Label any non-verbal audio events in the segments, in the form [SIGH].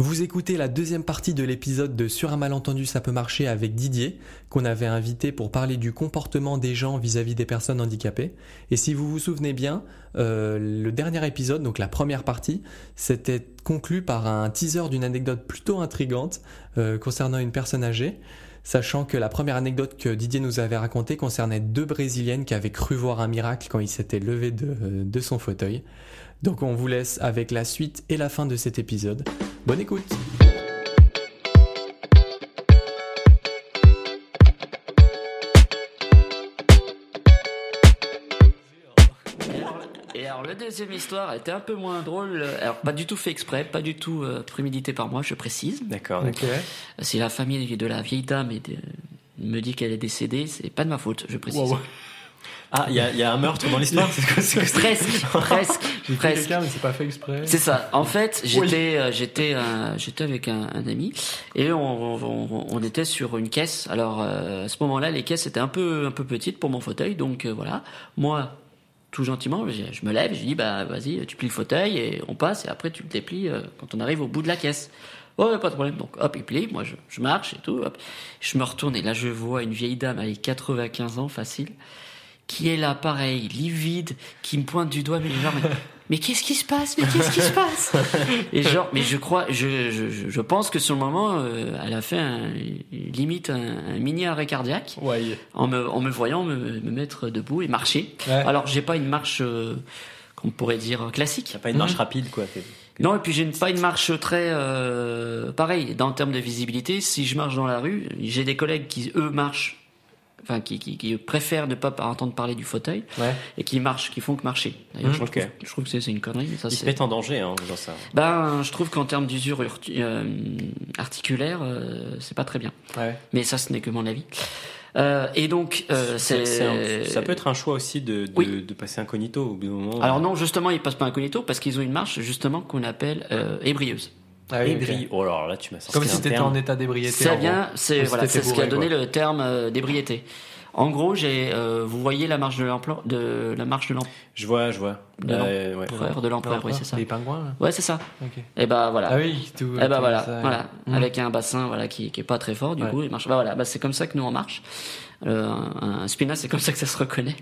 Vous écoutez la deuxième partie de l'épisode de Sur un malentendu ça peut marcher avec Didier, qu'on avait invité pour parler du comportement des gens vis-à-vis des personnes handicapées. Et si vous vous souvenez bien, euh, le dernier épisode, donc la première partie, c'était conclu par un teaser d'une anecdote plutôt intrigante euh, concernant une personne âgée sachant que la première anecdote que Didier nous avait racontée concernait deux Brésiliennes qui avaient cru voir un miracle quand ils s'étaient levés de, de son fauteuil. Donc on vous laisse avec la suite et la fin de cet épisode. Bonne écoute Et alors, la deuxième histoire était un peu moins drôle. Alors, pas du tout fait exprès, pas du tout euh, prémédité par moi, je précise. D'accord. Ok. Si la famille de la vieille dame est de- me dit qu'elle est décédée, c'est pas de ma faute, je précise. Wow. Ah, il y a, il y a un meurtre dans l'histoire c'est quoi, c'est quoi ça Presque, [LAUGHS] presque, presque. quelqu'un mais c'est pas fait exprès. C'est ça. En fait, j'étais, euh, j'étais, euh, j'étais avec un, un ami et on, on, on était sur une caisse. Alors euh, à ce moment-là, les caisses étaient un peu, un peu petites pour mon fauteuil, donc voilà. Moi, tout gentiment, je, je me lève, je dis bah vas-y, tu plies le fauteuil et on passe et après tu le déplies quand on arrive au bout de la caisse. Ouais, pas de problème. Donc hop, il plie. Moi, je, je marche et tout. Hop. Je me retourne et là, je vois une vieille dame avec 95 ans facile qui est là, pareil, livide, qui me pointe du doigt, mais genre, mais, mais qu'est-ce qui se passe? Mais qu'est-ce qui se passe? [LAUGHS] Et genre, mais je crois, je, je, je- pense que sur le moment, euh, elle a fait un, limite un, un mini arrêt cardiaque Ouais. en me, en me voyant me, me mettre debout et marcher. Ouais. Alors, j'ai pas une marche, euh, qu'on pourrait dire classique. T'as pas une marche rapide, quoi. Non, et puis j'ai pas une marche très euh, pareil dans le terme de visibilité. Si je marche dans la rue, j'ai des collègues qui eux marchent, enfin qui, qui, qui préfèrent ne pas entendre parler du fauteuil Ouais. et qui marchent, qui font que marcher. D'ailleurs, Mmh, je, trouve, ok. je trouve que c'est une connerie. Ça, Ils se mettent en danger, hein, dans ça. ben, je trouve qu'en termes d'usure euh, articulaire, euh, c'est pas très bien. Ouais. Mais ça, ce n'est que mon avis. Euh, et donc, euh, c'est. Ça peut être un choix aussi de, de, Oui. de passer incognito au bout d'un moment. Alors non, justement, ils passent pas incognito parce qu'ils ont une marche justement qu'on appelle euh, ébrieuse. Ah oui, ok. Ébri- Oh alors là, tu m'as sorti Comme si t'étais en état d'ébriété. Ça en vient, c'est si voilà, c'est ce qui a donné quoi. le terme euh, d'ébriété. En gros, j'ai, euh, vous voyez la marche de l'empereur, de la marche de Je vois, je vois. De Euh, ouais. l'empereur, de l'empereur, oui, c'est ça. Les pingouins, là. Ouais, c'est ça. Ok. Et bah voilà. Ah oui, tout. Et bah tout voilà, ça. voilà, Mm. avec un bassin voilà qui, qui est pas très fort du Ouais. coup, il marche. Bah voilà, bah c'est comme ça que nous on marche. Euh, un, un spinat, c'est comme ça que ça se reconnaît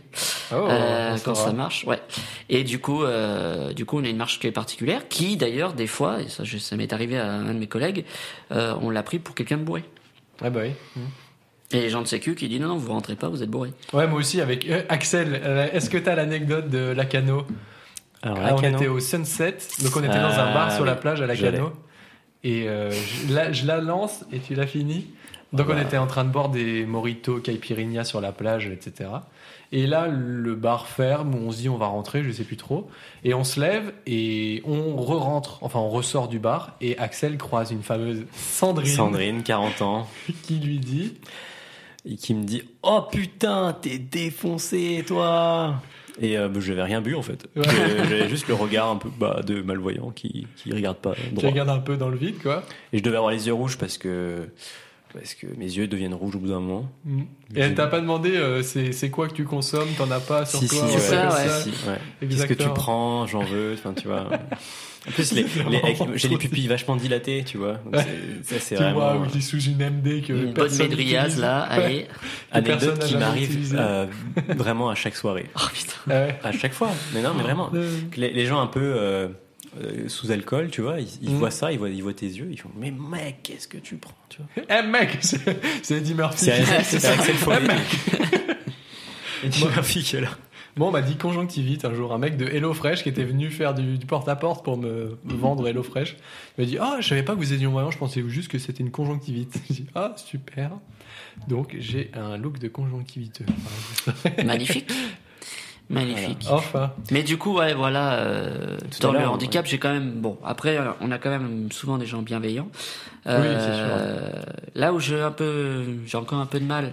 Oh, euh, ça quand va. ça marche, ouais. Et du coup, euh, du coup, on a une marche qui est particulière, qui d'ailleurs des fois, et ça, je- ça m'est arrivé à un de mes collègues, euh, on l'a pris pour quelqu'un de bourré. Ouais, bah oui. Mm. Et les gens de sécu qui disent non, non, vous rentrez pas, vous êtes bourré. Ouais, moi aussi avec euh, Axel. euh, Est-ce que t'as l'anecdote de Lacano? Alors, Ah, On Lacano. était au Sunset, donc on était dans un Ah, bar sur la plage à. Lacano. Et euh, je, la, je la lance et tu l'as fini. Donc on était en train de boire des mojitos caipirinha sur la plage, etc. Et là, le bar ferme, on se dit on va rentrer, je sais plus trop. Et on se lève et on re-rentre, enfin on ressort du bar. Et Axel croise une fameuse Sandrine, Sandrine, 40 ans, [LAUGHS] qui lui dit et qui me dit Oh putain, t'es défoncé, toi Et euh, bah, j'avais rien bu en fait. Ouais. J'avais juste le regard un peu bah, de malvoyant qui, qui regarde pas droit. regardes un peu dans le vide, quoi. Et je devais avoir les yeux rouges parce que, parce que mes yeux deviennent rouges au bout d'un moment. Mm. Et elle t'a pas demandé euh, c'est c'est quoi que tu consommes, t'en as pas sur Si, toi si, ouais, ouais, ça, si, ouais. Qu'est-ce que tu prends J'en veux. Enfin, tu vois. En plus, les, [LAUGHS] j'ai les pupilles vachement dilatées, tu vois. Donc, Ça, c'est Tu vois, vraiment ou qui est sous une MD que Une bonne médriase là, Ouais. allez. anecdote qui m'arrive euh, vraiment à chaque soirée. Oh putain. Ah ouais. À chaque fois. Mais non, mais vraiment. Euh, Les, les gens un peu euh, euh, sous alcool, tu vois, ils, ils Mm. voient ça, ils voient, ils voient tes yeux, ils font Mais mec, qu'est-ce que tu prends tu vois? Eh mec, [LAUGHS] c'est Eddie Murphy. C'est Axel Follet. [LAUGHS] Eddie Moi- Murphy qui est là. Bon, on m'a dit conjonctivite un jour, un mec de HelloFresh qui était venu faire du, porte-à-porte pour me, vendre HelloFresh. Il m'a dit Ah, je savais pas que vous étiez voyant, je pensais juste que c'était une conjonctivite. [LAUGHS] J'ai dit Ah, super. Donc, j'ai un look de conjonctiviteux. Magnifique. Magnifique. Enfin. Mais du coup, ouais, voilà, euh, dans le handicap, j'ai quand même, bon, après, euh, on a quand même souvent des gens bienveillants. Oui, Euh, Là où j'ai un peu, j'ai encore un peu de mal,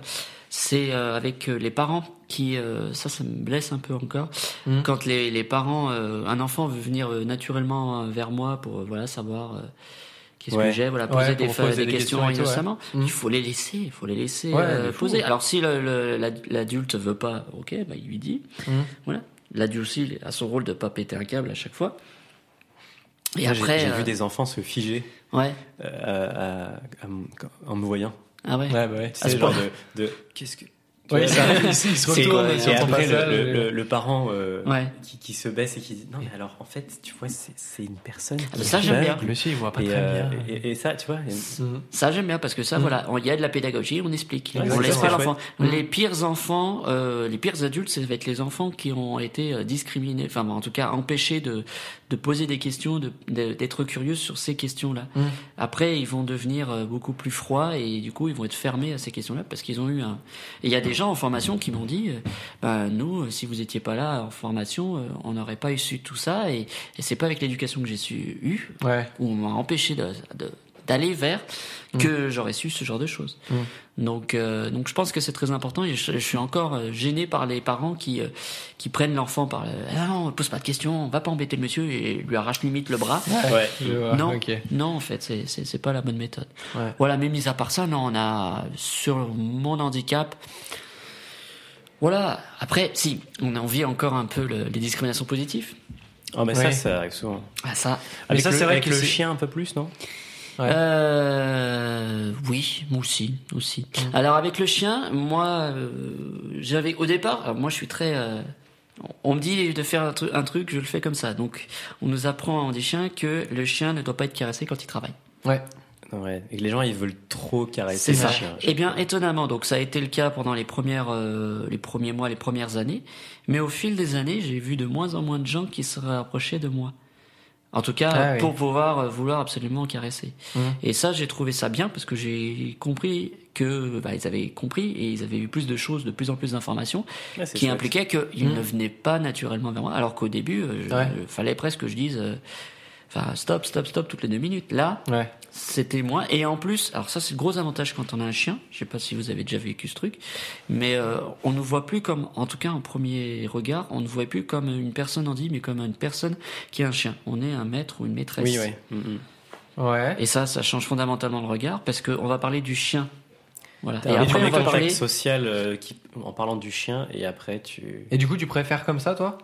c'est euh, avec euh, les parents qui, euh, ça, ça me blesse un peu encore. Mhm. Quand les, les parents, euh, un enfant veut venir naturellement vers moi pour, voilà, savoir. Euh, Qu'est-ce Ouais. que j'ai Voilà, poser Ouais, des, des des questions, ouais. innocemment. Mhm. Il faut les laisser, il faut les laisser euh, poser. Alors si l'adulte veut pas, ok, bah, il lui dit. Mhm. Voilà. L'adulte aussi a son rôle de pas péter un câble à chaque fois. Et après, j'ai euh, vu des enfants se figer ouais. euh, à- à- à- en me voyant. Ah ouais. Ouais, bah ouais. C'est genre de, de qu'est-ce que Ouais, Ouais, ça arrive ici, il se C'est- retourne et sur ton après, passage. le, le- le parent euh, Ouais. qui, qui se baisse et qui dit non mais alors en fait tu vois c'est c'est une personne Ah, qui ça, j'aime bien. Le monsieur, il voit pas et, très euh, bien. et, et ça tu vois et- Mhm. Ça j'aime bien parce que ça Mm. voilà, il y a de la pédagogie, on explique. Ouais, on laisse pas l'enfant. chouette. Les pires enfants, euh, les pires adultes, ça va être les enfants qui ont été euh, discriminés, enfin en tout cas empêchés de de poser des questions, de de- d'être curieux sur ces questions-là. Mm. Après, ils vont devenir euh, beaucoup plus froids et du coup, ils vont être fermés à ces questions-là parce qu'ils ont eu un. Et il y a des gens en formation qui m'ont dit, euh, bah, nous, euh, si vous étiez pas là en formation, euh, on n'aurait pas eu su tout ça et, et c'est pas avec l'éducation que j'ai su eu Ouais. ou on m'a empêché de, de- d'aller vers que j'aurais su ce genre de choses. Mm. Donc, euh, donc je pense que c'est très important et je, je suis encore euh, gêné par les parents qui euh, qui prennent l'enfant par le, ah non, pose pas de questions, on va pas embêter le monsieur et lui arrache limite le bras. ouais Non, non, en fait, c'est c'est c'est pas la bonne méthode. Ouais. Voilà, mais mis à part ça, non, on a sur mon handicap. Voilà. Après, si on en vit encore un peu le- les discriminations positives. oh mais Ouais. ça ça arrive souvent Ah ça. avec ça, le, c'est vrai avec que le chien un peu plus non? Ouais. Euh, oui, moi aussi, aussi. Alors avec le chien, moi, euh, j'avais au départ, moi je suis très. euh, on me dit de faire un, tru- un truc, je le fais comme ça. Donc on nous apprend en des chiens que le chien ne doit pas être caressé quand il travaille. Ouais. Non, ouais. et que les gens ils veulent trop caresser C'est les ça. chiens Eh bien, étonnamment, donc ça a été le cas pendant les premières, euh, les premiers mois, les premières années. Mais au fil des années, j'ai vu de moins en moins de gens qui se rapprochaient de moi. En tout cas, Ah oui. pour pouvoir vouloir absolument caresser. Mhm. Et ça, j'ai trouvé ça bien parce que j'ai compris que, bah, ils avaient compris et ils avaient eu plus de choses, de plus en plus d'informations c'est qui impliquaient qu'ils Mhm. ne venaient pas naturellement vers moi. Alors qu'au début, euh, Ouais. il fallait presque que je dise, euh, enfin, stop, stop, stop toutes les deux minutes. Là, Ouais. c'était moi. Et en plus, alors ça c'est le gros avantage quand on a un chien. Je sais pas si vous avez déjà vécu ce truc, mais euh, on ne voit plus comme, en tout cas en premier regard, on ne voit plus comme une personne handicapée, mais comme une personne qui a un chien. On est un maître ou une maîtresse. oui ouais Mhm. Ouais. Et ça, ça change fondamentalement le regard parce qu'on va parler du chien. Voilà. Et un après, premier on va contact parler. social euh, qui, en parlant du chien et après tu Et du coup, tu préfères comme ça, toi?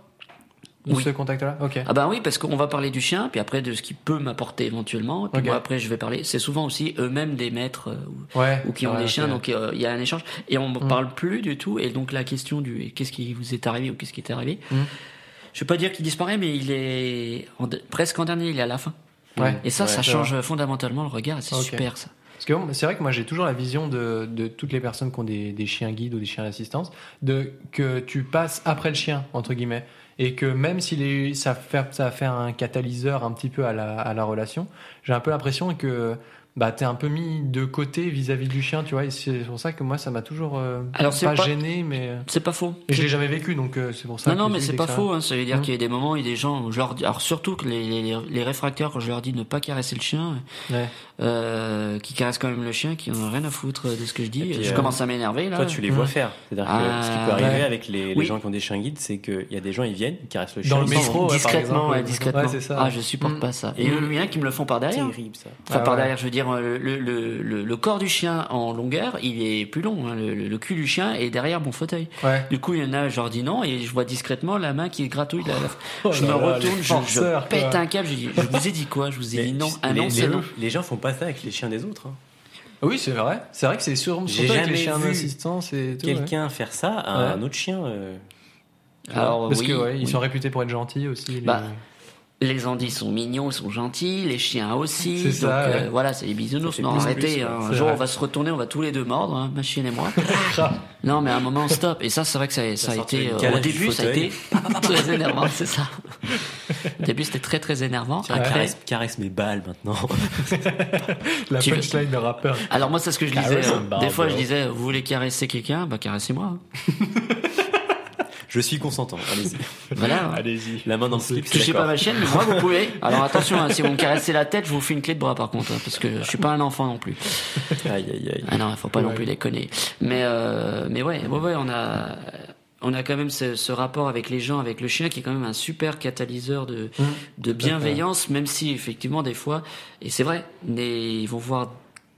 Oui. ce contact-là? Ok. Ah ben oui, parce qu'on va parler du chien, puis après de ce qu'il peut m'apporter éventuellement. Et puis moi, après, je vais parler. C'est souvent aussi eux-mêmes des maîtres euh, ou- Ouais. ou qui ont Ouais, des chiens, donc euh, il y a un échange. Et on ne Mm. parle plus du tout. Et donc la question du qu'est-ce qui vous est arrivé ou qu'est-ce qui est arrivé, Mm. je vais pas dire qu'il disparaît, mais il est en presque en dernier, il est à la fin. Ouais. Et ça, Ouais, ça change fondamentalement le regard. et C'est super ça. Parce que bon, c'est vrai que moi j'ai toujours la vision de, de toutes les personnes qui ont des, des chiens guides ou des chiens d'assistance, de que tu passes après le chien entre guillemets, et que même est, ça fait ça va faire un catalyseur un petit peu à la, à la relation, j'ai un peu l'impression que bah t'es un peu mis de côté vis-à-vis du chien, tu vois. Et c'est pour ça que moi ça m'a toujours euh, Alors, pas, pas- gêné, mais C'est pas faux. et je l'ai jamais vécu, donc euh, c'est pour ça. Non, non, que mais j'ai c'est pas faux. Hein. Ça veut dire Mm. qu'il y a des moments, il y a des gens où je leur dis. Alors, surtout que les, les, les réfractaires, quand je leur dis de ne pas caresser le chien, Ouais. euh, qui caressent quand même le chien, qui en ont rien à foutre de ce que je dis, Et puis, je euh, commence à m'énerver là. toi tu les vois faire c'est-à-dire que Ah, ce qui peut arriver ouais. avec les, les Oui. gens qui ont des chiens guides c'est qu'il y a des gens ils viennent ils caressent le chien Dans le ils métro, discrètement, discrètement. Ah, je supporte Mm. pas ça. Et- il y en a qui me le font par derrière. terrible ça Enfin, Ah par derrière, je veux dire, le, le, le, le- le corps du chien en longueur, il est plus long. hein. Le, cul du chien est derrière mon fauteuil. Ouais. Du coup, il y en a, je leur dis non, et je vois discrètement la main qui gratouille. La, [LAUGHS] Oh je là me là, retourne, je, pète quoi. un câble, je dis, je vous ai dit quoi? Je vous ai Mais dit non. les, non, c'est non. les gens font pas ça avec les chiens des autres hein. Oui, c'est vrai. C'est vrai que c'est sur, J'ai avec les jamais chiens vu d'assistance et tout. ouais. quelqu'un faire ça à Ouais. un autre chien euh, Alors, Parce oui, que ouais, ils oui. sont réputés pour être gentils aussi. les- Bah, Les Andis sont mignons, ils sont gentils, les chiens aussi. C'est donc ça, euh, ouais. voilà, c'est les bisounours. Non, plus arrêtez. plus, hein. un jour, vrai. on va se retourner, on va tous les deux mordre, hein, ma chienne et moi. [LAUGHS] Non, mais à un moment, stop. Et ça, c'est vrai que ça, ça a été. euh, au début, ça a été [LAUGHS] très énervant, c'est ça. Au début, c'était très très énervant. Tiens, Après, caresse, caresse mes balles maintenant [LAUGHS] La Tu veux- punchline de rappeur. alors moi, c'est ce que je disais. Caresse euh, des fois, je disais, vous voulez caresser quelqu'un, bah caressez-moi. Je suis consentant allez-y [LAUGHS] Voilà. Allez-y. la main dans le slip Je suis pas ma chienne, mais moi vous [LAUGHS] pouvez. Alors attention, hein, si vous me caressez la tête, je vous fais une clé de bras par contre, hein, parce que je suis pas un enfant non plus. aïe aïe aïe Ah non, il faut pas non plus déconner. Mais euh, mais ouais, ouais, ouais, on a on a quand même ce, ce rapport avec les gens, avec le chien, qui est quand même un super catalyseur de Mmh. de bienveillance, même si effectivement des fois, et c'est vrai, mais ils vont voir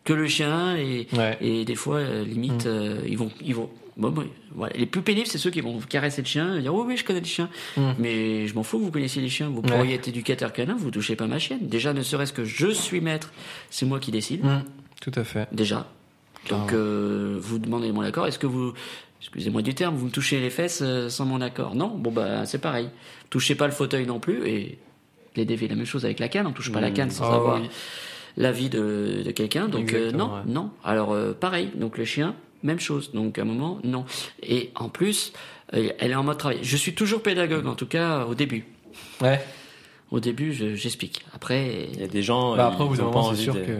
que le chien et Ouais. et des fois euh, limite Mm. euh, ils vont ils vont Bon, bon, voilà. Les plus pénibles, c'est ceux qui vont caresser le chien, et dire oui, oui, je connais le chien. Mm. Mais je m'en fous vous connaissiez les chiens. Vous Ouais. pourriez être éducateur canin, vous touchez pas ma chienne. Déjà, ne serait-ce que je suis maître, c'est moi qui décide. Mm. Tout à fait. Déjà. Donc, euh, vous demandez mon accord. Est-ce que vous, excusez-moi du terme, vous me touchez les fesses euh, sans mon accord? Non Bon, bah, c'est pareil. Touchez pas le fauteuil non plus. Et les DV, la même chose avec la canne. On touche pas la canne sans Ah avoir oui. l'avis de, de quelqu'un. Donc, euh, non, ouais. non. Alors, euh, pareil. Donc, le chien, même chose. Donc, à un moment, non. Et en plus, euh, elle est en mode travail. Je suis toujours pédagogue, en tout cas, au début. Ouais. Au début, je- j'explique. Après, Il y a des gens. Bah, euh, après, d'un ont pas sûr de- que.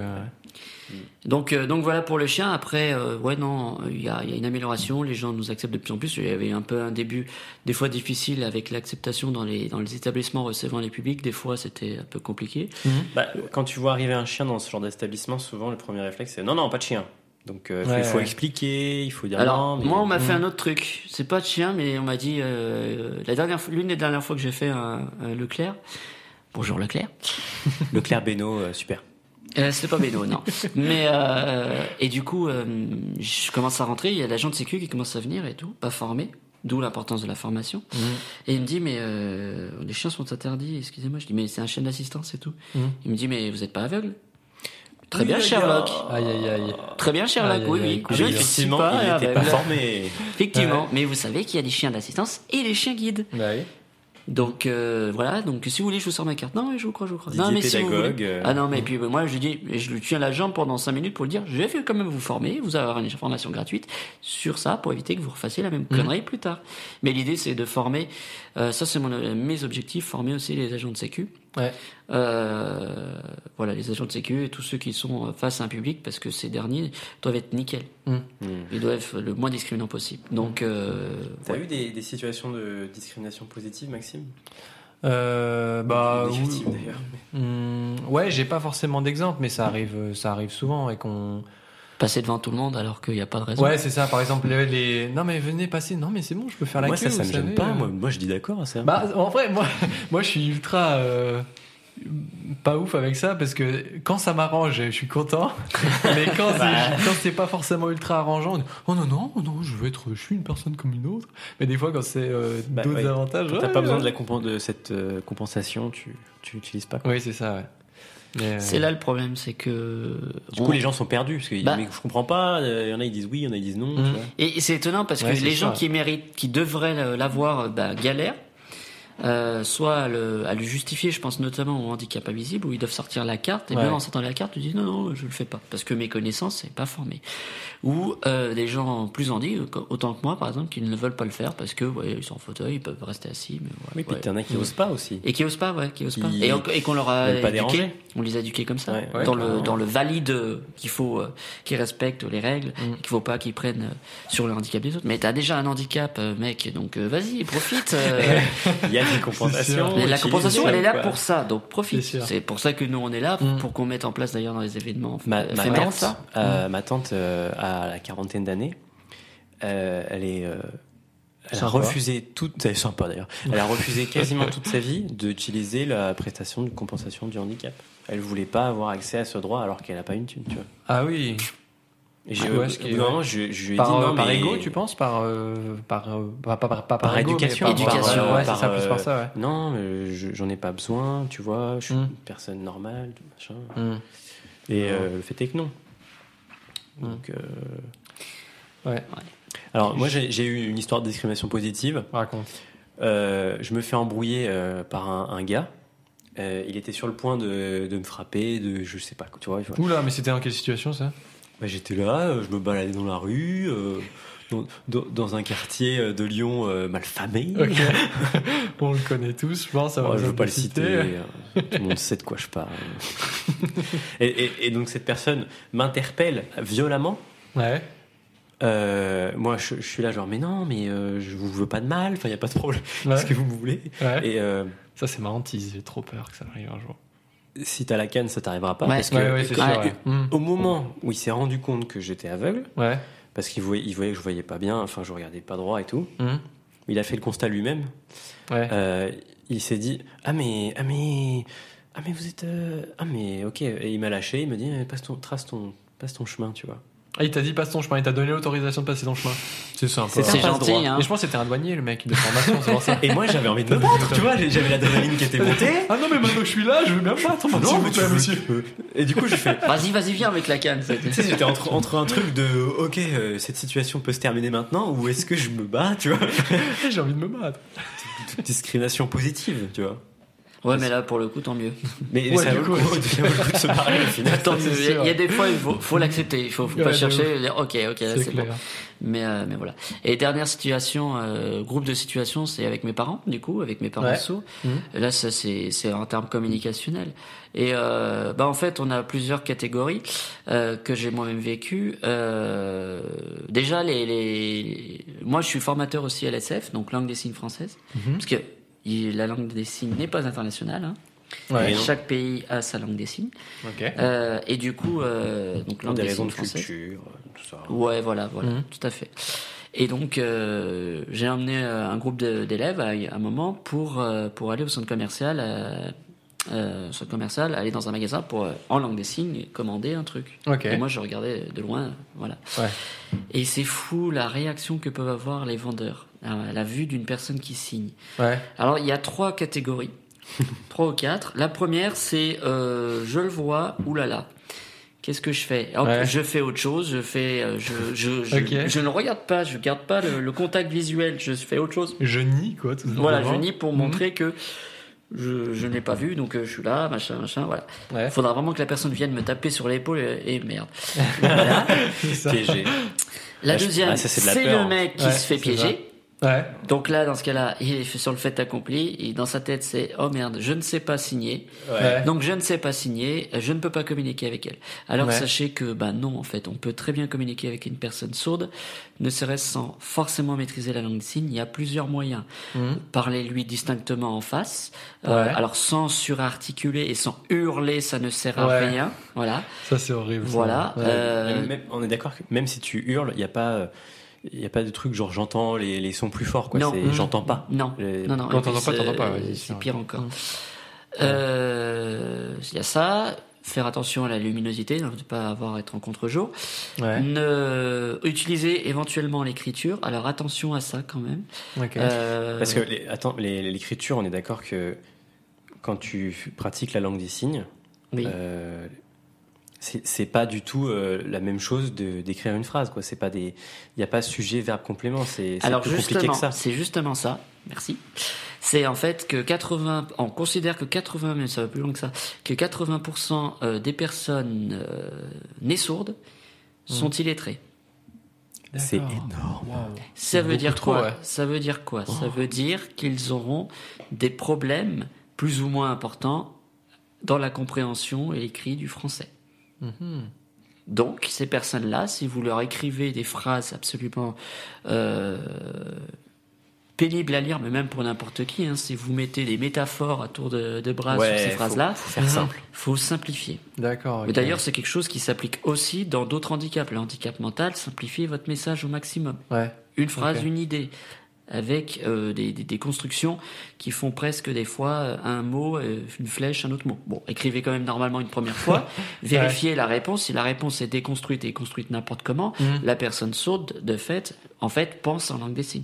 Donc, euh, donc voilà pour le chien. Après, euh, ouais, non, il y a, il y a une amélioration. Les gens nous acceptent de plus en plus. Il y avait un peu un début, des fois difficile avec l'acceptation dans les, dans les établissements recevant les publics. Des fois, c'était un peu compliqué. Bah, quand tu vois arriver un chien dans ce genre d'établissement, souvent le premier réflexe c'est non, non, pas de chien. Donc euh, Ouais, il faut ouais. expliquer, il faut dire Alors, non. mais- moi, on m'a fait un autre truc. C'est pas de chien, mais on m'a dit, euh, la dernière, l'une des dernières fois que j'ai fait un, un Leclerc. Bonjour Leclerc. [LAUGHS] Leclerc Beno, euh, super. Euh, c'était pas Beno, non. Mais euh, et du coup, euh, je commence à rentrer. Il y a l'agent de sécu qui commence à venir et tout, pas formé. D'où l'importance de la formation. Et il me dit mais euh, les chiens sont interdits. Excusez-moi. Je dis mais c'est un chien d'assistance et tout. Mhm. Il me dit mais vous êtes pas aveugle? Très bien Sherlock. Aïe, aïe, aïe. Très bien Sherlock. Aïe, oui aïe, aïe, oui. Je Effectivement, pas il n'était pas formé. Effectivement. Mais vous savez qu'il y a des chiens d'assistance et des chiens guides. Bah oui. Donc euh, voilà, donc si vous voulez, je vous sors ma carte. Non, je vous crois, je vous crois. Didier non, mais si vous voulez. euh. Ah non, mais puis euh, moi je dis, je lui tiens la jambe pendant 5 minutes pour lui dire, je vais quand même vous former, vous avoir une formation gratuite sur ça pour éviter que vous refassiez la même connerie plus tard. Mais l'idée c'est de former, euh, ça c'est mon, mes objectifs, former aussi les agents de sécu. Ouais. Euh, voilà, les agents de sécu et tous ceux qui sont face à un public parce que ces derniers doivent être nickel. Mm. Hmm. Ils doivent être le moins discriminants possible. Donc, euh, T'as ouais. eu des, des situations de discrimination positive, Maxime? Euh, bah, oui. d'ailleurs. Hmm, ouais, j'ai pas forcément d'exemple, mais ça arrive, ça arrive souvent et qu'on. Passer devant tout le monde alors qu'il n'y a pas de raison. Ouais, c'est ça. Par exemple, les, les- non mais venez passer. Non mais c'est bon, je peux faire la Moi, queue. ça, ça vous me gêne pas. euh. Moi, moi, je dis d'accord à ça. Bah, en vrai, moi, [LAUGHS] moi, je suis ultra euh, pas ouf avec ça parce que quand ça m'arrange, je suis content. [LAUGHS] Mais quand c'est quand c'est pas forcément ultra arrangeant, on dit, oh non non non, je veux être, je suis une personne comme une autre. Mais des fois, quand c'est euh, Bah, d'autres ouais. avantages, t'as ouais, pas besoin de, la de cette euh, compensation, tu tu l'utilises pas. quoi. Oui, c'est ça. Ouais. Euh, C'est là le problème, c'est que. Du coup, les gens sont perdus parce Bah. disent mais je comprends pas. euh, Il y en a ils disent oui, il y en a ils disent non. Tu vois. Et c'est étonnant parce que les gens qui méritent, qui devraient l'avoir, bah, galèrent. Euh, soit à le, à le justifier, je pense notamment au handicap invisible, où ils doivent sortir la carte, et Ouais. même en sortant la carte, ils disent non, non, je le fais pas, parce que mes connaissances, c'est pas formé. Ou euh, des gens plus handis, autant que moi par exemple, qui ne veulent pas le faire parce que ouais, ils sont en fauteuil, ils peuvent rester assis, mais ouais, Oui, puis ouais. t'en as qui osent pas aussi. Et qui osent pas, ouais, qui osent pas. Et, on- et qu'on leur a éduqué, déranger. on les a éduqués comme ça, Ouais, ouais, dans le dans le valide qu'il faut, euh, qu'ils respectent les règles, Mm. qu'il faut pas qu'ils prennent euh, sur le handicap des autres. Mais t'as déjà un handicap, euh, mec, donc vas-y, profite. [LAUGHS] Il y a la compensation, elle est là quoi. pour ça, donc profite. C'est pour ça que nous on est là, Mm. pour qu'on mette en place d'ailleurs dans les événements. Ma, euh, ma tante, ça. euh, ma tante euh, a la quarantaine d'années. Euh, elle est, euh, elle a refusé toute, c'est sympa d'ailleurs. Elle a refusé [LAUGHS] quasiment toute sa vie d'utiliser la prestation de compensation du handicap. Elle voulait pas avoir accès à ce droit alors qu'elle a pas une thune, tu vois. Ah oui. J'ai, Ah ouais, non, je, je lui ai Par, dit euh, non, par mais- ego, tu penses? Par, euh, par, euh, pas, Par ego, éducation, par- Éducation, par- ouais, c'est ça, plus par ça, ouais. Non, mais j'en ai pas besoin, tu vois. Je suis Mm. une personne normale, tout machin. Hmm. Et euh, le fait est que non. Mm. Donc, Ouais, alors moi j'ai eu une histoire de discrimination positive. raconte. Je me fais embrouiller par un, un gars. Il était sur le point de, de me frapper, de je sais pas, tu vois. Oula, mais c'était dans quelle situation ça? Bah, J'étais là, euh, je me baladais dans la rue, euh, dans, un quartier euh, de Lyon euh, malfamé. Ok. [LAUGHS] On le connaît tous, je pense. ça Oh, je veux pas le citer, euh, tout le monde sait de quoi je parle. [LAUGHS] et, et- et donc cette personne m'interpelle violemment. Ouais. Euh, moi, je, je suis là genre mais non, mais euh, je vous veux pas de mal. Enfin, il y a pas de problème. Ouais. [LAUGHS] Qu'est-ce que vous voulez ouais. Et Ça, c'est marrant, tease. J'ai trop peur que ça arrive un jour. Si t'as la canne, ça t'arrivera pas. Ouais. parce que Ouais, sûr. Hmm. au moment où il s'est rendu compte que j'étais aveugle, Ouais. parce qu'il voyait, il voyait que je voyais pas bien, enfin je regardais pas droit et tout. Hmm. Il a fait le constat lui-même. Ouais. Euh, il s'est dit ah mais ah mais ah mais vous êtes euh, ah mais ok et il m'a lâché il me dit passe ton trace ton passe ton chemin tu vois Ah, il t'a dit passe ton chemin, il t'a donné l'autorisation de passer ton chemin. C'est sympa. C'est C'est un gentil, passe-droit. hein. Et je pense que c'était un douanier, le mec de formation, c'est pour ça. [LAUGHS] Et moi, j'avais envie de me battre, tu vois, j'avais l'adrénaline qui était [LAUGHS] montée. Ah non, mais maintenant que je suis là, je veux bien. Attends, Non, non, mais tu veux- monsieur. Et du coup, je fais. Vas-y, vas-y, viens avec la canne. Tu sais, j'étais entre, entre un truc de ok, euh, cette situation peut se terminer maintenant, ou est-ce que je me bats, tu vois? [LAUGHS] J'ai envie de me battre. Discrimination positive, tu vois. Ouais, mais là, pour le coup, tant mieux. [LAUGHS] Mais Ouais, ça du vaut le coup, de se parler au [LAUGHS] final. Tant mieux. c'est Il y, a- des fois, il faut, faut l'accepter. Il faut, faut Ouais, pas chercher. dire, ok, ok, là, C'est bon. Mais, euh, mais voilà. Et dernière situation, euh, groupe de situation, c'est avec mes parents, du coup, avec mes parents Ouais. sourds. Mhm. Là, ça, c'est, c'est en termes communicationnels. Et euh, bah, en fait, on a plusieurs catégories euh, que j'ai moi-même vécues. Euh, déjà, les, les... moi, je suis formateur aussi à l'SF, donc langue des signes française, Mhm. parce que il- la langue des signes n'est pas internationale. Hein. Ouais. Chaque pays a sa langue des signes. Euh, et du coup, euh, donc langue des des raisons signes de culture, tout ça. Ouais, voilà, voilà, Mhm. tout à fait. Et donc, euh, j'ai emmené euh, un groupe d'élèves à un moment pour euh, pour aller au centre commercial, euh, euh, centre commercial, aller dans un magasin pour euh, en langue des signes commander un truc. Et moi, je regardais de loin, voilà. Ouais. Et c'est fou la réaction que peuvent avoir les vendeurs à la vue d'une personne qui signe. Ouais. Alors, il y a trois catégories, [LAUGHS] trois ou quatre. La première, c'est euh, je le vois, oulala. Qu'est-ce que je fais? Ouais. Je fais autre chose. Je fais, euh, je, je, je, ne regarde pas, je garde pas le, le contact visuel. Je fais autre chose. Je nie, quoi. tout Voilà, je nie pour Mhm. montrer que je, je ne l'ai pas vu, donc euh, je suis là, machin, machin. Voilà. Ouais. Il faudra vraiment que la personne vienne me taper sur l'épaule et, et merde. [LAUGHS] Voilà. C'est ça. Piégé. La Ah, deuxième, ah, c'est le hein. mec qui Ouais, se fait piéger. Ouais. Donc là, dans ce cas-là, [LAUGHS] il est sur le fait accompli, et dans sa tête, c'est oh merde, je ne sais pas signer. Ouais. Donc je ne sais pas signer, je ne peux pas communiquer avec elle. Alors Ouais. sachez que bah non, en fait, on peut très bien communiquer avec une personne sourde, ne serait-ce sans forcément maîtriser la langue des signes. Il y a plusieurs moyens. Mhm. Parler lui distinctement en face, euh, alors sans surarticuler et sans hurler, ça ne sert à Ouais. rien. Voilà, Ça, c'est horrible. ça. voilà. Ouais. Euh, même- on est d'accord que même si tu hurles, il n'y a pas. Il y a pas de truc genre j'entends les, les sons plus forts quoi. Non. J'entends pas. Non, Les- non, non. Quand t'entends pas, c'est- t'entends pas, ouais, c'est pire encore. Euh, Il y a ça. Faire attention à la luminosité, ne pas avoir à être en contre-jour. Ouais. Ne utiliser éventuellement l'écriture. Alors attention à ça quand même. Euh, Parce que les- attends, les- l'écriture, on est d'accord que quand tu pratiques la langue des signes, oui. euh, c'est pas du tout euh, la même chose d'écrire une phrase quoi. C'est pas des, il y a pas sujet verbe complément. C'est plus compliqué justement, que ça. c'est justement ça. Merci. C'est en fait que 80, on considère que 80, mais ça va plus loin que ça, que 80% euh, des personnes euh, nées sourdes sont illettrées. C'est énorme. Wow. Ça veut dire trop, quoi? ouais. Ça veut dire quoi? Ça veut dire qu'ils auront des problèmes plus ou moins importants dans la compréhension et l'écrit du français. Mhm. Donc, ces personnes-là, si vous leur écrivez des phrases absolument euh, pénibles à lire, mais même pour n'importe qui, hein, si vous mettez des métaphores à tour de, de bras Ouais, sur ces faut- phrases-là, faut faire Mhm. simple. faut simplifier. D'accord. D'ailleurs, c'est quelque chose qui s'applique aussi dans d'autres handicaps. Le handicap mental, simplifiez votre message au maximum. Ouais. Une phrase, une idée, avec euh, des, des- des constructions qui font presque des fois euh, un mot, euh, une flèche, un autre mot. Bon, écrivez quand même normalement une première fois, [LAUGHS] vérifiez la réponse. Si la réponse est déconstruite et construite n'importe comment, Mhm. la personne sourde, de fait, en fait, pense en langue des signes.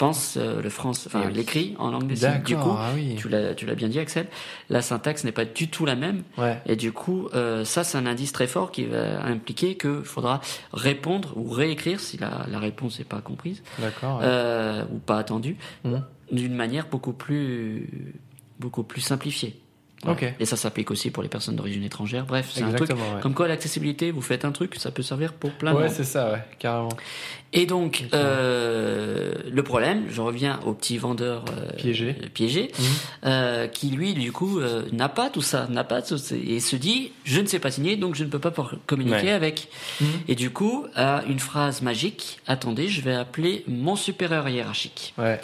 Pense euh, le France, enfin Eh oui. l'écrit en langue des signes. Du coup. Ah oui. tu l'as, tu l'as bien dit, Axel. La syntaxe n'est pas du tout la même. Ouais. Et du coup, euh, ça, c'est un indice très fort qui va impliquer qu'il faudra répondre ou réécrire si la, la réponse n'est pas comprise D'accord. ouais. euh, ou pas attendue Mhm. d'une manière beaucoup plus, beaucoup plus simplifiée. Ok. Et ça s'applique aussi pour les personnes d'origine étrangère. Bref, c'est un truc. Ouais. Comme quoi, l'accessibilité, vous faites un truc, ça peut servir pour plein de Ouais, c'est ça, ouais, carrément. Et donc, euh, le problème, je reviens au petit vendeur euh, Piégé. piégé Mhm. euh, qui lui, du coup, euh, n'a pas tout ça, n'a pas tout ça, et se dit, je ne sais pas signer, donc je ne peux pas communiquer Ouais. avec. Mhm. Et du coup, a une phrase magique, attendez, je vais appeler mon supérieur hiérarchique. Ouais.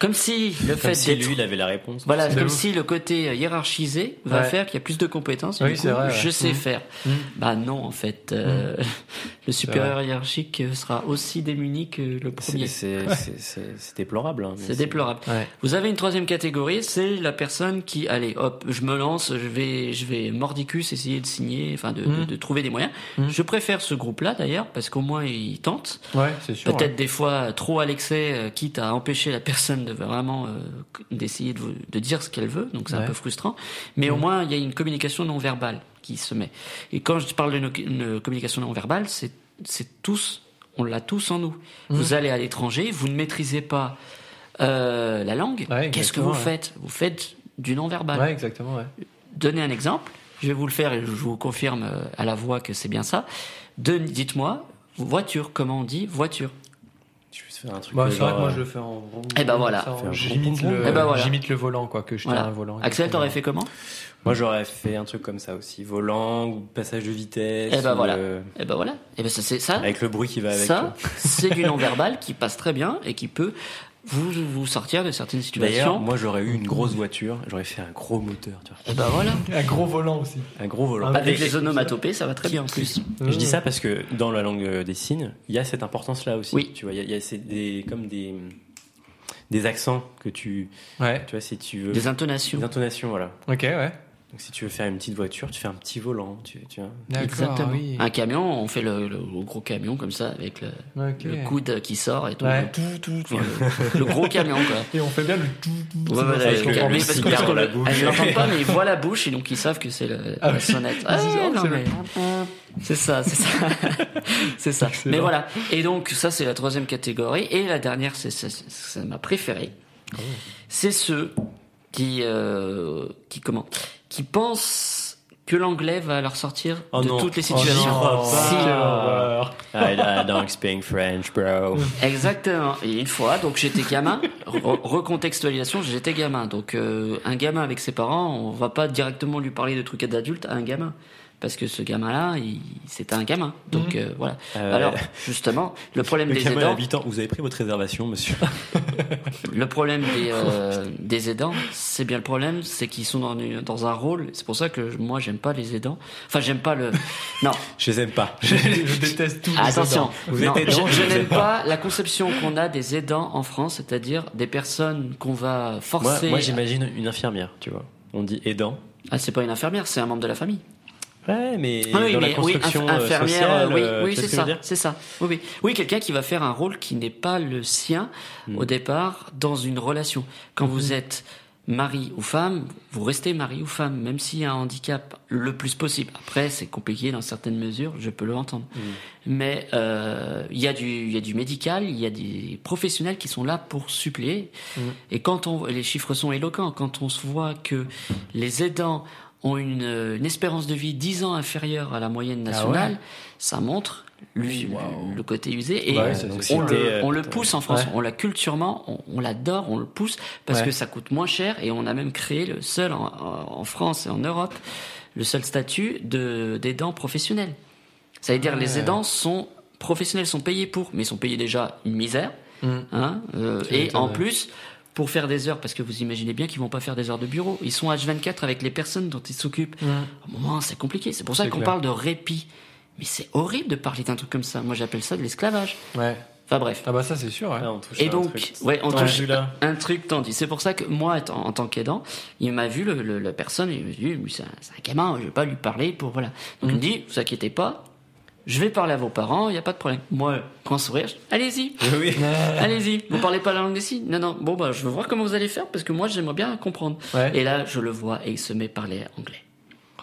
Comme si le Comme fait si lui, il avait la réponse. Voilà, comme ouf. si le côté hiérarchisé va Ouais. faire qu'il y a plus de compétences. Oui, du c'est coup, vrai, ouais. Je sais Mhm. faire. Mhm. Bah non, en fait, euh, [LAUGHS] le supérieur hiérarchique sera aussi démuni que le premier. C'est déplorable. hein, C'est déplorable. Ouais. Vous avez une troisième catégorie, c'est la personne qui, allez, hop, je me lance, je vais, je vais mordicus essayer de signer, enfin de, de- de trouver des moyens. Je préfère ce groupe-là d'ailleurs parce qu'au moins il tente. Ouais, c'est sûr. Peut-être des fois trop à l'excès, euh, quitte à empêcher la personne de vraiment euh, d'essayer de, de dire ce qu'elle veut, donc c'est un peu frustrant. Mais au Mhm. moins il y a une communication non verbale qui se met. Et quand je parle d'une une communication non verbale, c'est tous, on l'a tous en nous. Mhm. Vous allez à l'étranger, vous ne maîtrisez pas euh, la langue. Ouais, Qu'est-ce que vous ouais. faites? Vous faites du non verbal. Exactement. Donnez un exemple. Je vais vous le faire et je vous confirme euh, à la voix que c'est bien ça. De- Dites-moi, voiture, comment on dit voiture? Faire un truc. Bah, euh, c'est vrai que moi euh, je le fais en. Eh ben voilà. J'imite le, Eh ben voilà. j'imite le volant, quoi, que je tiens Voilà. un volant. Axel, t'aurais fait comment? Moi, j'aurais fait un truc comme ça aussi. Volant ou passage de vitesse. Eh ben ou, voilà. euh, Eh ben voilà. Eh ben ça, c'est ça. Avec le bruit qui va avec. ça, c'est du [LAUGHS] non-verbal qui passe très bien et qui peut vous, vous sortir de certaines D'ailleurs, situations. moi, j'aurais eu une grosse voiture. J'aurais fait un gros moteur. Tu vois. Eh ben voilà. [LAUGHS] Un gros volant aussi. Un gros volant. Avec Et- les onomatopées, ça va très bien en plus. Je dis ça parce que dans la langue euh, des signes, il y a cette importance-là aussi. Oui. Tu vois, il y a, des, comme des, des accents que tu, Ouais. tu vois, si tu veux. Des intonations. des intonations, voilà. Ok, ouais. Donc si tu veux faire une petite voiture, tu fais un petit volant, tu, tu vois. Exactement. Oui. Un camion, on fait le, le gros camion comme ça avec le, Ok. le coude qui sort et tout. Ouais. Le, le gros camion quoi. Et on fait bien le tout. tout- Ouais, tout- ouais, ça, bien. parce que, parce la le- bouche. ah, ils l'entendent pas, mais ils voient la bouche et donc ils savent que c'est Ah la oui. sonnette. Ah, Ah, c'est ça, c'est ça. [LAUGHS] c'est ça. Excellent. Mais voilà. Et donc, ça, c'est la troisième catégorie. Et la dernière, c'est ma préférée. Oh. C'est ceux qui, euh, qui, comment, qui pensent que l'anglais va leur sortir Oh de non. toutes les Oh situations. non. Si. Horreur. I, I don't speak French, bro. Exactement. Et une fois, donc j'étais gamin. Re- recontextualisation, j'étais gamin. Donc euh, un gamin avec ses parents, on va pas directement lui parler de trucs d'adultes à un gamin. Parce que ce gamin-là, c'était un gamin. Donc euh, voilà. Euh, Alors justement, le problème le des gamin aidants, vous avez pris votre réservation, monsieur [LAUGHS] le problème des, euh, [LAUGHS] des aidants, c'est bien le problème, c'est qu'ils sont dans, une- dans un rôle. C'est pour ça que moi j'aime pas les aidants. Enfin j'aime pas le. [LAUGHS] Non. Je les aime pas. Je, je déteste tout. les Attention, aidants. Vous non, êtes aidant, je, je je n'aime aime pas la conception qu'on a des aidants en France, c'est-à-dire des personnes qu'on va Moi, forcer. moi j'imagine une infirmière, tu vois. On dit aidant. Ah, c'est pas une infirmière, c'est un membre de la famille. Ouais, mais Ah oui, dans la mais oui, construction euh, infirmière, sociale, oui, euh, oui, c'est ce ça, c'est ça. Oui, oui, oui, quelqu'un qui va faire un rôle qui n'est pas le sien Hmm. au départ dans une relation. Quand vous êtes mari ou femme, vous restez mari ou femme, même s'il y a un handicap le plus possible. Après, c'est compliqué dans certaines mesures, je peux le entendre. Hmm. Mais euh, il y a du, il y a du médical, il y a des professionnels qui sont là pour suppléer. Hmm. Et quand on, les chiffres sont éloquents, quand on se voit que les aidants ont une, une espérance de vie 10 ans inférieure à la moyenne Ah nationale, ouais ça montre lui, Wow. le côté usé. Et Ouais, on, le, euh, on le pousse en France, Ouais. on l'a culturellement, on, on l'adore, on le pousse parce Ouais. que ça coûte moins cher et on a même créé le seul en, en France et en Europe le seul statut de d'aidant professionnel. Ça veut dire Ouais. les aidants sont professionnels, sont payés pour, mais ils sont payés déjà une misère, Mm. hein, euh, et en plus pour faire des heures, parce que vous imaginez bien qu'ils vont pas faire des heures de bureau, ils sont H24 avec les personnes dont ils s'occupent. À un moment, c'est compliqué. C'est pour ça qu'on parle de répit. Mais c'est horrible de parler d'un truc comme ça. Moi, j'appelle ça de l'esclavage. Ouais. Enfin bref. Ah bah ça c'est sûr. Ouais. On touche Et à un donc, truc. ouais, on touche un truc tendu. C'est pour ça que moi, en tant qu'aidant, il m'a vu, le, le- la personne, il m'a dit, lui, c'est un, c'est un gamin, je vais pas lui parler pour, voilà. Donc il me dit, vous inquiétez pas, je vais parler à vos parents, il n'y a pas de problème. Moi, grand sourire, allez-y, [LAUGHS] Oui. [LAUGHS] allez-y. Vous parlez pas la langue des signes? Non, non. Bon, bah, je veux voir comment vous allez faire parce que moi, j'aimerais bien comprendre. Ouais. Et là, je le vois et il se met à parler anglais.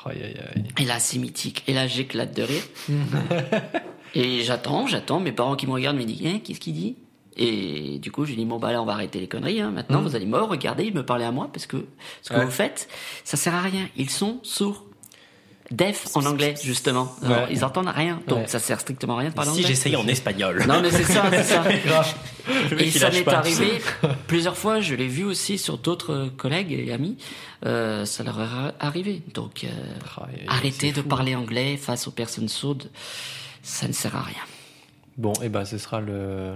Aïe, aïe, aïe. Et là, c'est mythique. Et là, j'éclate de rire. [LAUGHS] et j'attends, j'attends. Mes parents qui me regardent me disent, hein, qu'est-ce qu'il dit? Et du coup, je dis, bon, bah là, on va arrêter les conneries. Hein. Maintenant, vous allez me regarder, me parler à moi, parce que ce que Ouais. vous faites, ça sert à rien. Ils sont sourds. Deaf en anglais, justement. Alors, Ouais. Ils entendent rien. Donc, Ouais. ça sert strictement à rien de parler Si anglais. j'essayais en espagnol. Non, mais c'est ça, c'est ça. [LAUGHS] Et ça m'est arrivé [LAUGHS] plusieurs fois, je l'ai vu aussi sur d'autres euh, collègues et amis, euh, ça leur est arrivé. Donc euh, aïe, arrêtez de fou. parler anglais face aux personnes sourdes, ça ne sert à rien. Bon, et ben ce sera le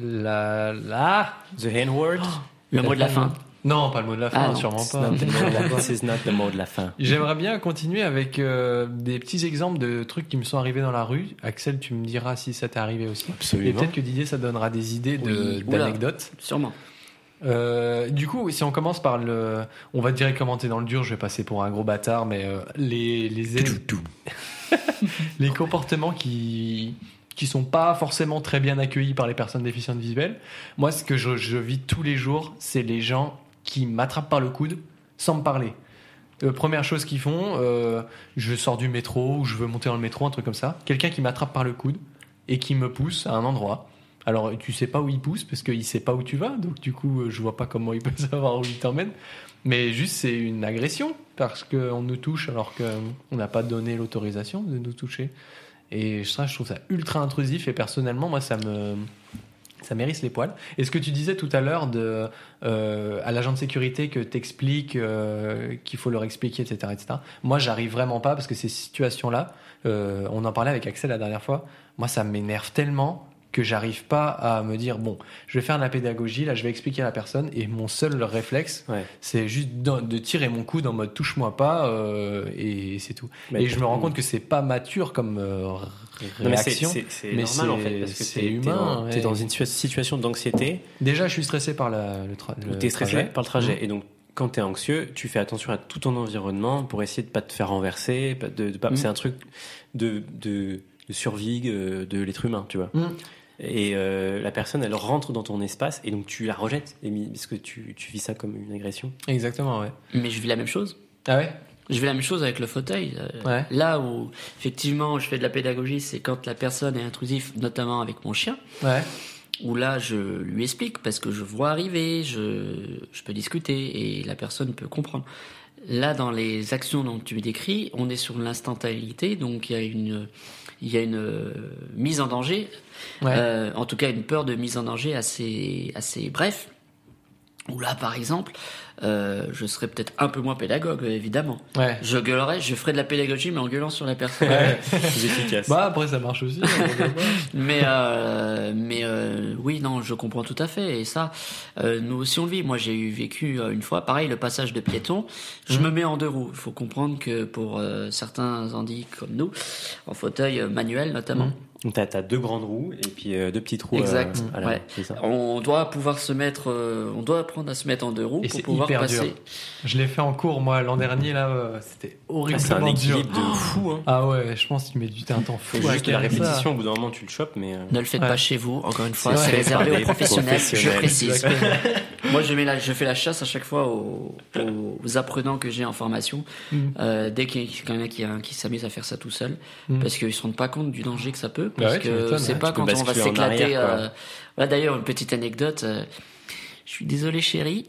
La. La. The N-word. Le mot de la fin. Non, pas le mot de la fin, Ah, sûrement pas. is not the mot de la fin. J'aimerais bien continuer avec euh, des petits exemples de trucs qui me sont arrivés dans la rue. Axel, tu me diras si ça t'est arrivé aussi. Et Absolument. peut-être que Didier, ça donnera des idées Oui. D'anecdotes. Sûrement. Euh, du coup, si on commence par le, on va direct commenter dans le dur. Je vais passer pour un gros bâtard, mais euh, les les, [LAUGHS] les comportements qui qui sont pas forcément très bien accueillis par les personnes déficientes visuelles. Moi, ce que je, je vis tous les jours, c'est les gens qui m'attrapent par le coude sans me parler. Euh, première chose qu'ils font, euh, je sors du métro ou je veux monter dans le métro, un truc comme ça. Quelqu'un qui m'attrape par le coude et qui me pousse à un endroit. Alors, tu sais pas où il pousse parce qu'il sait pas où tu vas, donc du coup, euh, je vois pas comment il [LAUGHS] peut savoir où il t'emmène. Mais juste, c'est une agression parce qu'on nous touche alors qu'on n'a pas donné l'autorisation de nous toucher. Et ça, je trouve ça ultra intrusif et personnellement, moi, ça me. Ça m'érisse les poils. Et ce que tu disais tout à l'heure euh, à l'agent de sécurité que t'expliques euh, qu'il faut leur expliquer, etc., etc. Moi, j'arrive vraiment pas parce que ces situations-là, euh, on en parlait avec Axel la dernière fois. Moi, ça m'énerve tellement que j'arrive pas à me dire bon, je vais faire de la pédagogie, là, je vais expliquer à la personne et mon seul réflexe, Ouais. c'est juste de, de tirer mon coude en mode touche-moi pas euh, et c'est tout. Mais et je me rends compte que c'est pas mature comme euh, r- Non, mais c'est- réaction. normal en fait parce que c'est t'es humain, dans- T'es ouais. dans une situa- situation d'anxiété Déjà, je suis stressé par la, le, tra- le t'es stressé trajet. par le trajet et donc quand t'es anxieux, tu fais attention à tout ton environnement pour essayer de pas te faire renverser. de, de pas- Mhm. C'est un truc de, de, de survie euh, de l'être humain, tu vois. Mhm. Et euh, la personne, elle rentre dans ton espace et donc tu la rejettes parce que tu, tu vis ça comme une agression. Exactement, ouais. Mais je vis la même chose. Ah ouais? Je vis la même chose avec le fauteuil. Euh, Ouais. Là où, effectivement, je fais de la pédagogie, c'est quand la personne est intrusive, notamment avec mon chien, Ouais. où là, je lui explique parce que je vois arriver, je, je peux discuter et la personne peut comprendre. Là, dans les actions dont tu décris, on est sur l'instantanéité, donc il y a une, il y a une euh, mise en danger, Ouais. euh, en tout cas une peur de mise en danger assez, assez bref. Où là, par exemple, euh, je serais peut-être un peu moins pédagogue, évidemment. ouais. Je gueulerais, je ferais de la pédagogie, mais en gueulant sur la personne. Plus [LAUGHS] efficace. Bah après ça marche aussi. hein, [LAUGHS] Mais euh, mais euh, oui, non, je comprends tout à fait. Et ça, euh, nous aussi on le vit. Moi, j'ai eu vécu euh, une fois, pareil, le passage de piéton. Je me mets en deux roues. Il faut comprendre que pour euh, certains handis comme nous, en fauteuil manuel notamment, Donc t'as as deux grandes roues et puis euh, deux petites roues. Exact, euh, ouais. c'est ça? on doit pouvoir se mettre, euh, on doit apprendre à se mettre en deux roues Et pour c'est pouvoir hyper passer. dur. Je l'ai fait en cours moi l'an dernier là, euh, c'était Ah, horriblement c'est un dur. équilibre de fou. Hein. Ah ouais, je pense qu'il met du temps un temps fou. Faut juste la ça. répétition, au bout d'un moment tu le chopes, mais. euh, Ne le faites Ouais. pas chez vous. Encore une fois, C'est réservé aux professionnels. Je précise. Moi, je, mets la, je fais la chasse à chaque fois aux, aux apprenants que j'ai en formation. Mm. Euh, dès qu'il y a quelqu'un qui, a- qui s'amuse à faire ça tout seul, Mm. parce qu'ils se rendent pas compte du danger que ça peut. Bah Parce ouais, que c'est pas quand on va s'éclater. quoi. euh, voilà, D'ailleurs, une petite anecdote. euh, je suis désolé, chérie.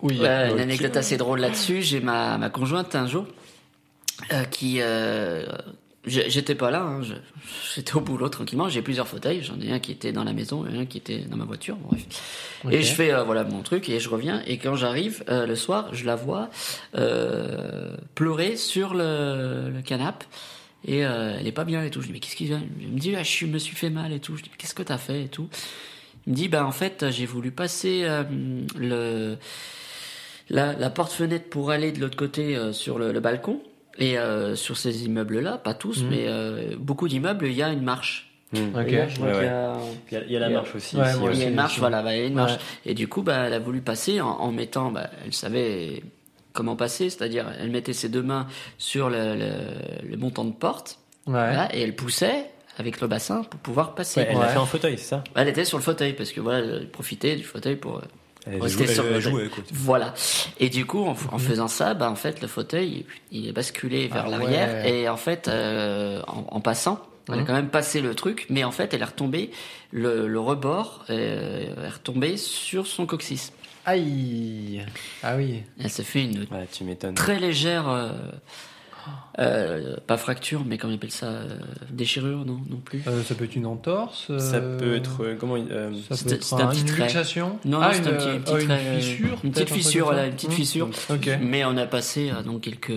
Oui. Ok. Une anecdote assez drôle là-dessus. J'ai ma, ma conjointe un jour euh, qui. euh, J'étais pas là, hein, j'étais au boulot tranquillement. J'ai plusieurs fauteuils. J'en ai un qui était dans la maison et un qui était dans ma voiture. bref. Et je fais euh, voilà mon truc et je reviens. Et quand j'arrive euh, le soir, je la vois euh, pleurer sur le, le canapé. Et euh, elle est pas bien et tout. Je dis mais qu'est-ce qui vient? Elle me dit ah, je me suis fait mal et tout. Je dis qu'est-ce que t'as fait et tout? Il me dit bah en fait j'ai voulu passer euh, le la, la porte-fenêtre pour aller de l'autre côté euh, sur le, le balcon. Et euh, sur ces immeubles-là, pas tous, Mhm. mais euh, beaucoup d'immeubles, il y a une marche. Ok. Et là, je vois Ouais, qu'il y ouais. a- Il y a, il y a la Il marche aussi. Ouais, ici, moi il y a une marche, voilà, bah, il y a une marche. Ouais. Et du coup, bah, elle a voulu passer en, en mettant, bah, elle savait comment passer, c'est-à-dire elle mettait ses deux mains sur le, le, le montant de porte, Ouais. voilà, et elle poussait avec le bassin pour pouvoir passer. Ouais, elle l'a Ouais. fait en fauteuil, c'est ça? Elle était sur le fauteuil parce que voilà, elle profitait du fauteuil pour. euh, Elle Rester joue- sur elle le joue, fauteuil. écoute. Voilà. Et du coup, en, en faisant ça, bah, en fait, le fauteuil, il est basculé vers Ah l'arrière. ouais. Et en fait, euh, en, en passant, elle a Mhm. quand même passé le truc, mais en fait, elle est retombée, le, le rebord euh, est retombé sur son coccyx. Aïe. Ah oui. Elle s'est fait une Ouais, tu m'étonnes. très légère euh, pas fracture, mais comment on appelle ça euh, Déchirure, non Non plus. Euh, ça peut être une entorse. Ça peut être. euh, comment il- euh, Ça C'est- peut être un un- petit une luxation. Non, ah, c'est une, un petit- petit une trait, fissure. une petite fissure, voilà, une petite Mmh. fissure. Ok. Mais on a passé euh, donc quelques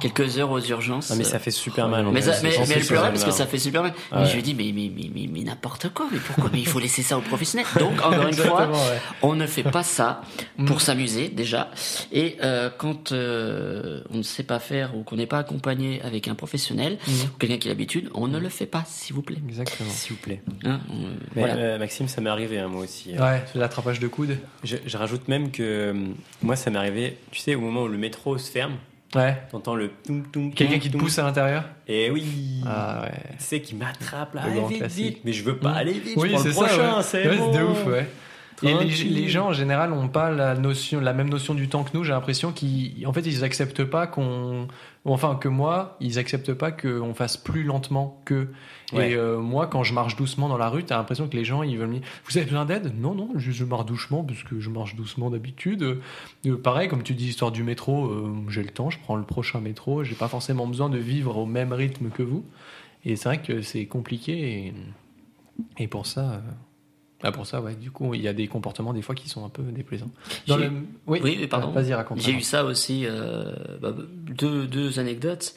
quelques heures aux urgences. Ah, mais ça fait super mal. Mais, ça- mais, elle pleurait parce que ça fait super mal. Ah Mais je lui ai dit, mais, mais, mais, mais, mais n'importe quoi, mais pourquoi Mais il faut laisser ça aux professionnels. Donc, [LAUGHS] encore une fois, ouais. on ne fait pas ça pour Mm. s'amuser déjà. Et quand on ne sait pas faire ou qu'on n'est pas accompagné avec un professionnel Mm. ou quelqu'un qui a l'habitude, on ne le fait pas, s'il vous plaît. Exactement. S'il vous plaît. Hein, on- Mais, voilà. euh, Maxime, ça m'est arrivé, hein, moi aussi. Ouais, c'est l'attrapage de coude. Je, je rajoute même que euh, moi, ça m'est arrivé, tu sais, au moment où le métro se ferme, Ouais. t'entends le toum toum. Quelqu'un qui te pousse à l'intérieur Et oui. Ah ouais. Tu sais, qui m'attrape là. Le grand Allez, vite, vite. Mais je veux pas Mm. aller vite. Oui, c'est le ça. prochain, ouais. c'est Ouais, bon. de ouf, ouais. Et les, Tranquille. les gens en général n'ont pas la notion, la même notion du temps que nous. J'ai l'impression qu'ils, en fait, ils acceptent pas qu'on, enfin que moi, ils acceptent pas qu'on fasse plus lentement que. Ouais. Et euh, moi, quand je marche doucement dans la rue, t'as l'impression que les gens, ils veulent me dire, vous avez besoin d'aide? Non, non, je, je marche doucement parce que je marche doucement d'habitude. Euh, pareil, comme tu dis, histoire du métro, euh, j'ai le temps, je prends le prochain métro. J'ai pas forcément besoin de vivre au même rythme que vous. Et c'est vrai que c'est compliqué. Et, et pour ça. Ah pour ça, ouais. Du coup, il y a des comportements des fois qui sont un peu déplaisants. Dans J'ai- le... Oui, Oui, pardon. Vas-y, raconte. J'ai eu ça aussi, euh, bah, deux, deux anecdotes.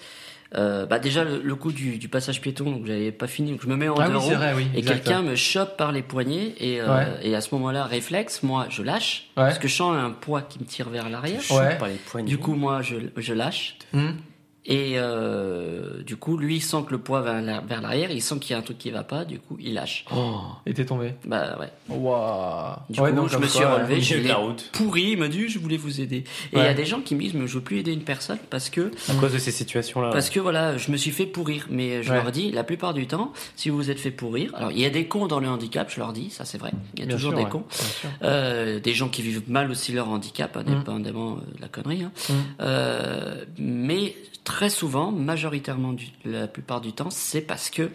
Euh, bah déjà le, le coup du, du passage piéton, donc j'avais pas fini, donc je me mets en Ah deux oui, vrai, oui. et quelqu'un me chope par les poignets et, euh, Ouais. et à ce moment-là réflexe, moi je lâche Ouais. parce que je sens un poids qui me tire vers l'arrière. Je chope Ouais. par les poignets. Du coup moi je, je lâche Hum. Et euh, du coup lui il sent que le poids va vers l'arrière, il sent qu'il y a un truc qui va pas, du coup il lâche. Oh. Et t'es tombé. Bah ouais. Waouh. Du coup, je me suis relevé, de l'ai la route. pourri, il m'a dit je voulais vous aider. Et il Ouais. y a des gens qui me disent mais je veux plus aider une personne parce que À cause de ces situations-là. Parce que voilà, je me suis fait pourrir, mais je Ouais. leur dis, la plupart du temps, si vous vous êtes fait pourrir, alors il y a des cons dans le handicap, je leur dis, ça c'est vrai, il y a Bien toujours sûr, des ouais, cons. Euh, des gens qui vivent mal aussi leur handicap, indépendamment euh, de la connerie, hein. Mm. Euh, mais très souvent, majoritairement la plupart du temps, c'est parce que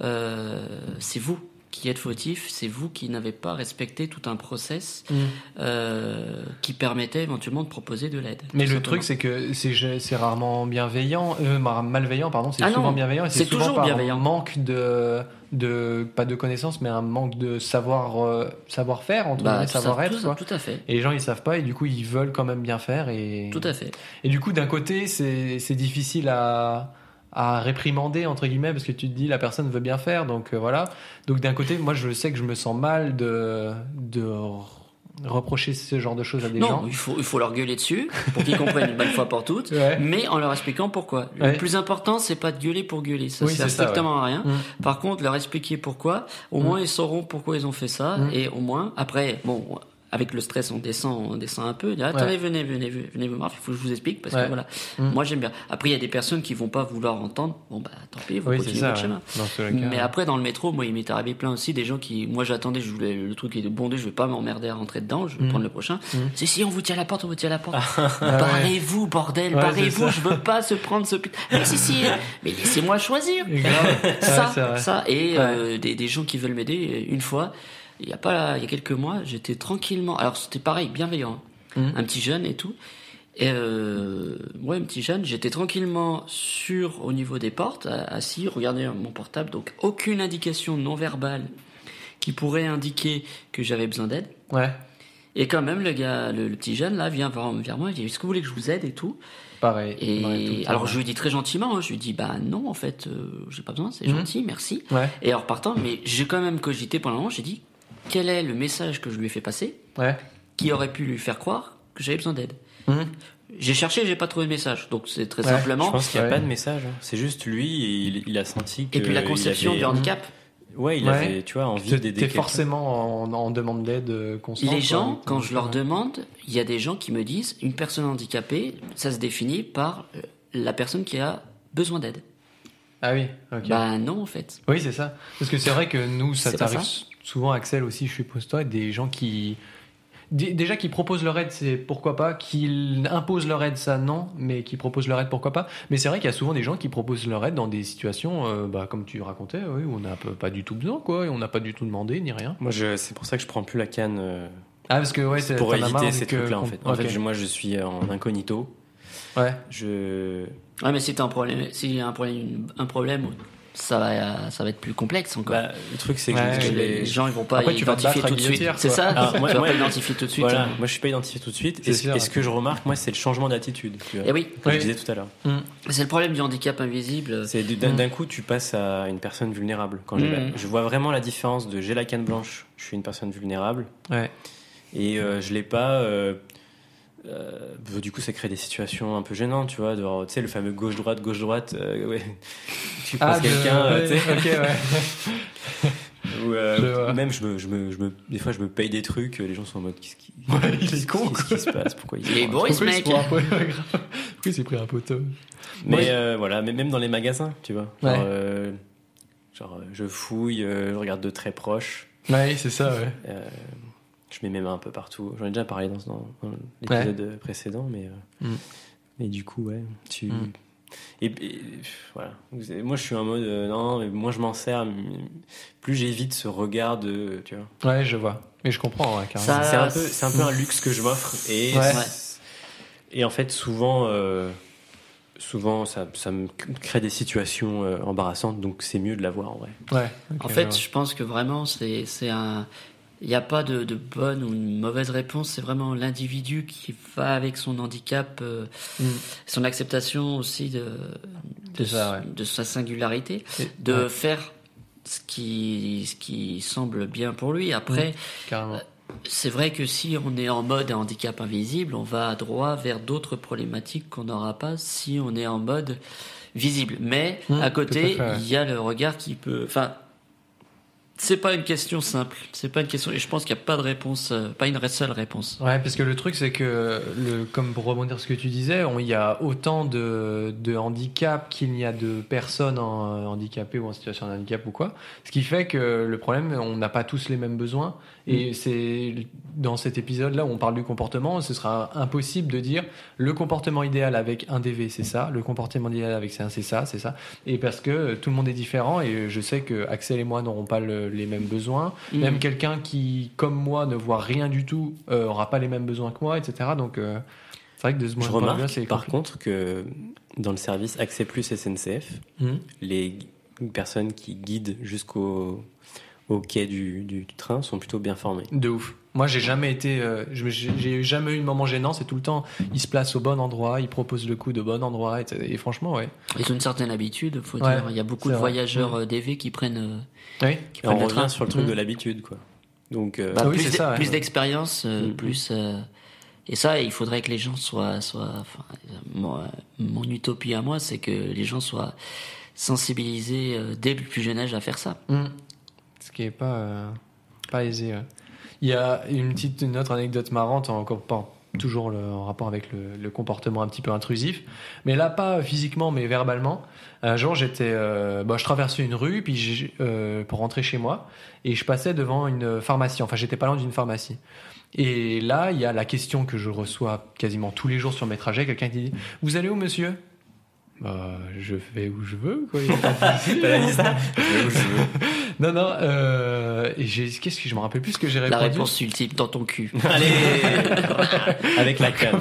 euh, c'est vous qui êtes fautif, c'est vous qui n'avez pas respecté tout un process Mm. euh, qui permettait éventuellement de proposer de l'aide. Mais le simplement. truc, c'est que c'est rarement bienveillant, euh, malveillant, pardon, c'est Ah souvent non, bienveillant et c'est toujours par bienveillant. manque de, de, pas de connaissances, mais un manque de savoir, euh, savoir faire, entre Bah, guillemets, tout tout, à fait. Et les gens, ils savent pas, et du coup, ils veulent quand même bien faire, et, Tout à fait. et du coup, d'un côté, c'est difficile à, à réprimander, entre guillemets, parce que tu te dis, la personne veut bien faire, donc euh, voilà. Donc d'un côté, moi, je sais que je me sens mal de, de reprocher ce genre de choses à des non, gens. il faut, il faut leur gueuler dessus pour qu'ils comprennent une bonne fois pour toutes, Ouais. mais en leur expliquant pourquoi. Ouais. Le plus important, c'est pas de gueuler pour gueuler, ça Oui, sert strictement à rien. Mm. Par contre, leur expliquer pourquoi, au Mm. moins ils sauront pourquoi ils ont fait ça, Mm. et au moins, après, bon, avec le stress, on descend, on descend un peu. On dit, attendez, Ouais. venez, venez, venez, venez me voir. Il faut que je vous explique parce Ouais. que voilà, Mm. moi j'aime bien. Après, il y a des personnes qui vont pas vouloir entendre. Bon bah, tant pis, vous Oui, continuez votre ouais. chemin. Cas, Mais après, dans le métro, moi, il m'est arrivé plein aussi des gens qui, moi, j'attendais, je voulais le truc est bondé, je vais pas m'emmerder à rentrer dedans, je vais Mm. prendre le prochain. Mm. Si, si, on vous tient la porte, on vous tient la porte. [LAUGHS] Ah ouais. barrez-vous, bordel, Ouais, barrez-vous, je veux pas se prendre ce putain. Mais si, si, [LAUGHS] mais laissez-moi choisir. Ça, Ouais, ça, et euh, des, des gens qui veulent m'aider, une fois, il y a pas, il y a quelques mois, j'étais tranquillement, alors c'était pareil, bienveillant, hein. Mm. un petit jeune et tout. Et euh, ouais, un petit jeune, j'étais tranquillement sur au niveau des portes, assis, regardez mon portable, donc aucune indication non verbale qui pourrait indiquer que j'avais besoin d'aide. Ouais, Et quand même, le gars, le, le petit jeune là vient vers, vers moi, il dit Est-ce que vous voulez que je vous aide et tout? Pareil. Et tout alors je lui dis très gentiment, hein, je lui dis Bah non, en fait, euh, j'ai pas besoin, c'est Mhm. gentil, merci. Ouais, Et en repartant, mais j'ai quand même cogité pendant un moment, j'ai dit Quel est le message que je lui ai fait passer ouais. qui aurait pu lui faire croire que j'avais besoin d'aide Mhm. J'ai cherché, j'ai pas trouvé de message, donc c'est très Ouais, simplement. Je pense qu'il n'y a Ouais. pas de message. hein. C'est juste lui, et il, il a senti que. Et puis la conception avait- du handicap. Ouais, il Ouais. avait, tu vois, envie d'aider. t'es forcément en, en demande d'aide euh, constante. Les quoi. gens, quand je leur demande, il y a des gens qui me disent une personne handicapée, ça se définit par euh, la personne qui a besoin d'aide. Ah oui, ok. Bah non, en fait. Oui, c'est ça. Parce que c'est vrai que nous, ça t'arrive ça. Souvent, Axel aussi, je suppose toi, des gens qui. Dé- Déjà, qui proposent leur aide, c'est pourquoi pas. Qu'ils imposent leur aide, ça non. Mais qui proposent leur aide, pourquoi pas. Mais c'est vrai qu'il y a souvent des gens qui proposent leur aide dans des situations, euh, bah, comme tu racontais, oui, où on n'a pas- du tout besoin, quoi. Et on n'a pas du tout demandé, ni rien. Moi, je, c'est pour ça que je prends plus la canne. euh, Ah, parce que, ouais, c'est pour éviter ces trucs-là, en fait. En fait, je- moi, je suis en incognito. Ouais. Je, Ouais, mais si t'as un problème, s'il y a un problème, un problème, ça va, ça va être plus complexe encore. Bah, le truc, c'est que Ouais, les gens, ils vont pas Après, tu vas te identifier tout de suite. C'est ça. Alors, moi- tu vas moi- pas identifier tout de suite. Voilà, hein. moi je suis pas identifié tout de suite. Et, ce- sûr, et ce que je remarque, moi, c'est le changement d'attitude. Et oui, Comme Oui. je disais tout à l'heure. c'est le problème du handicap invisible. C'est d'un Mm. d'un coup, tu passes à une personne vulnérable. Quand Mm. je vois vraiment la différence de j'ai la canne blanche, je suis une personne vulnérable, Ouais. et euh, je l'ai pas. euh, euh, bah, du coup, ça crée des situations un peu gênantes, tu vois. de voir, Tu sais, le fameux gauche-droite, gauche-droite. euh, ouais. [LAUGHS] Tu penses de- quelqu'un, euh, ouais, tu sais, ok, ouais. [LAUGHS] euh, même je me, je me, je me, des fois, je me paye des trucs. Les gens sont en mode, qu'est-ce qui, Ouais, il est qu'est-ce con, qu'est-ce qui se passe Pourquoi il est Pourquoi il mec. se grave. Pourquoi il s'est pris un poteau Mais euh, voilà, mais même dans les magasins, tu vois. Genre, Ouais. euh, genre, je fouille, euh, je regarde de très proche, Ouais, c'est ça, ouais. Je mets mes mains un peu partout. J'en ai déjà parlé dans, dans, dans l'épisode précédent, mais, euh, Mm. mais du coup, ouais, tu. Mm. Et, et, voilà. Moi, je suis en mode, euh, non, mais moi, je m'en sers. Plus j'évite ce regard de, tu vois. Ouais, je vois. Mais je comprends, ouais, carrément. Ça- C'est un peu, c'est un peu un luxe que je m'offre et Ouais. et en fait souvent euh, souvent ça, ça me crée des situations euh, embarrassantes donc c'est mieux de l'avoir en vrai. Ouais. En fait, je pense que vraiment, c'est c'est un. Il n'y a pas de, de bonne ou une mauvaise réponse, c'est vraiment l'individu qui va avec son handicap, euh, Mm. son acceptation aussi de, de, C'est ça, ouais. de sa singularité, Et- de ouais, faire ce qui, ce qui semble bien pour lui. Après, carrément. c'est vrai que si on est en mode handicap invisible, on va droit vers d'autres problématiques qu'on n'aura pas si on est en mode visible. Mais Mmh, à côté, il y a le regard qui peut. Enfin, c'est pas une question simple. C'est pas une question. Et je pense qu'il n'y a pas de réponse, euh, pas une seule réponse. Ouais, parce que le truc, c'est que, le, comme pour rebondir sur ce que tu disais, il y a autant de, de handicap qu'il n'y a de personnes en, euh, handicapées ou en situation de handicap ou quoi. Ce qui fait que le problème, on n'a pas tous les mêmes besoins. Et c'est dans cet épisode-là où on parle du comportement, ce sera impossible de dire le comportement idéal avec un DV, c'est ça, le comportement idéal avec ça, c'est ça, c'est ça. Et parce que tout le monde est différent et je sais que Axel et moi n'auront pas le- les mêmes besoins. Mm. Même quelqu'un qui, comme moi, ne voit rien du tout, euh, aura pas les mêmes besoins que moi, etc. Donc, euh, c'est vrai que de ce Je point de vue-là, remarque c'est par compliqué. contre que dans le service Accès Plus SNCF, Mhm. les personnes qui guident jusqu'au au quai du, du train sont plutôt bien formées. De ouf. Moi, j'ai jamais été, euh, j'ai jamais eu de moment gênant. C'est tout le temps, il se place au bon endroit, il propose le coup de bon endroit, et, et franchement, ouais. Ils ont une certaine habitude, faut Ouais, dire. Il y a beaucoup de vrai. voyageurs euh, DV qui prennent, euh, Oui. qui on prennent le revient train. sur le truc Mhm. de l'habitude, quoi. Donc, euh, Bah, Ah oui, plus c'est d'e- ça, ouais. plus d'expérience, euh, Mhm. plus. euh, et ça, il faudrait que les gens soient. soient enfin, moi, mon utopie à moi, c'est que les gens soient sensibilisés euh, dès le plus jeune âge à faire ça. Mm. Ce qui est pas, euh, pas aisé. Il y a une petite, une autre anecdote marrante, encore pas toujours en rapport avec le, comportement un petit peu intrusif, mais là pas physiquement, mais verbalement. Un jour, j'étais, euh, je traversais une rue, puis euh, pour rentrer chez moi, et je passais devant une pharmacie. Enfin, j'étais pas loin d'une pharmacie. Et là, il y a la question que je reçois quasiment tous les jours sur mes trajets. Quelqu'un qui dit Vous allez où, monsieur? Bah, je vais où je veux, quoi. [LAUGHS] Il y a pas de souci. T'as dit ça Je vais où je veux. [LAUGHS] Non, non, euh, et j'ai, qu'est-ce que je me rappelle plus ce que j'ai La répondu. réponse ultime dans ton cul. [LAUGHS] Allez Avec la canne.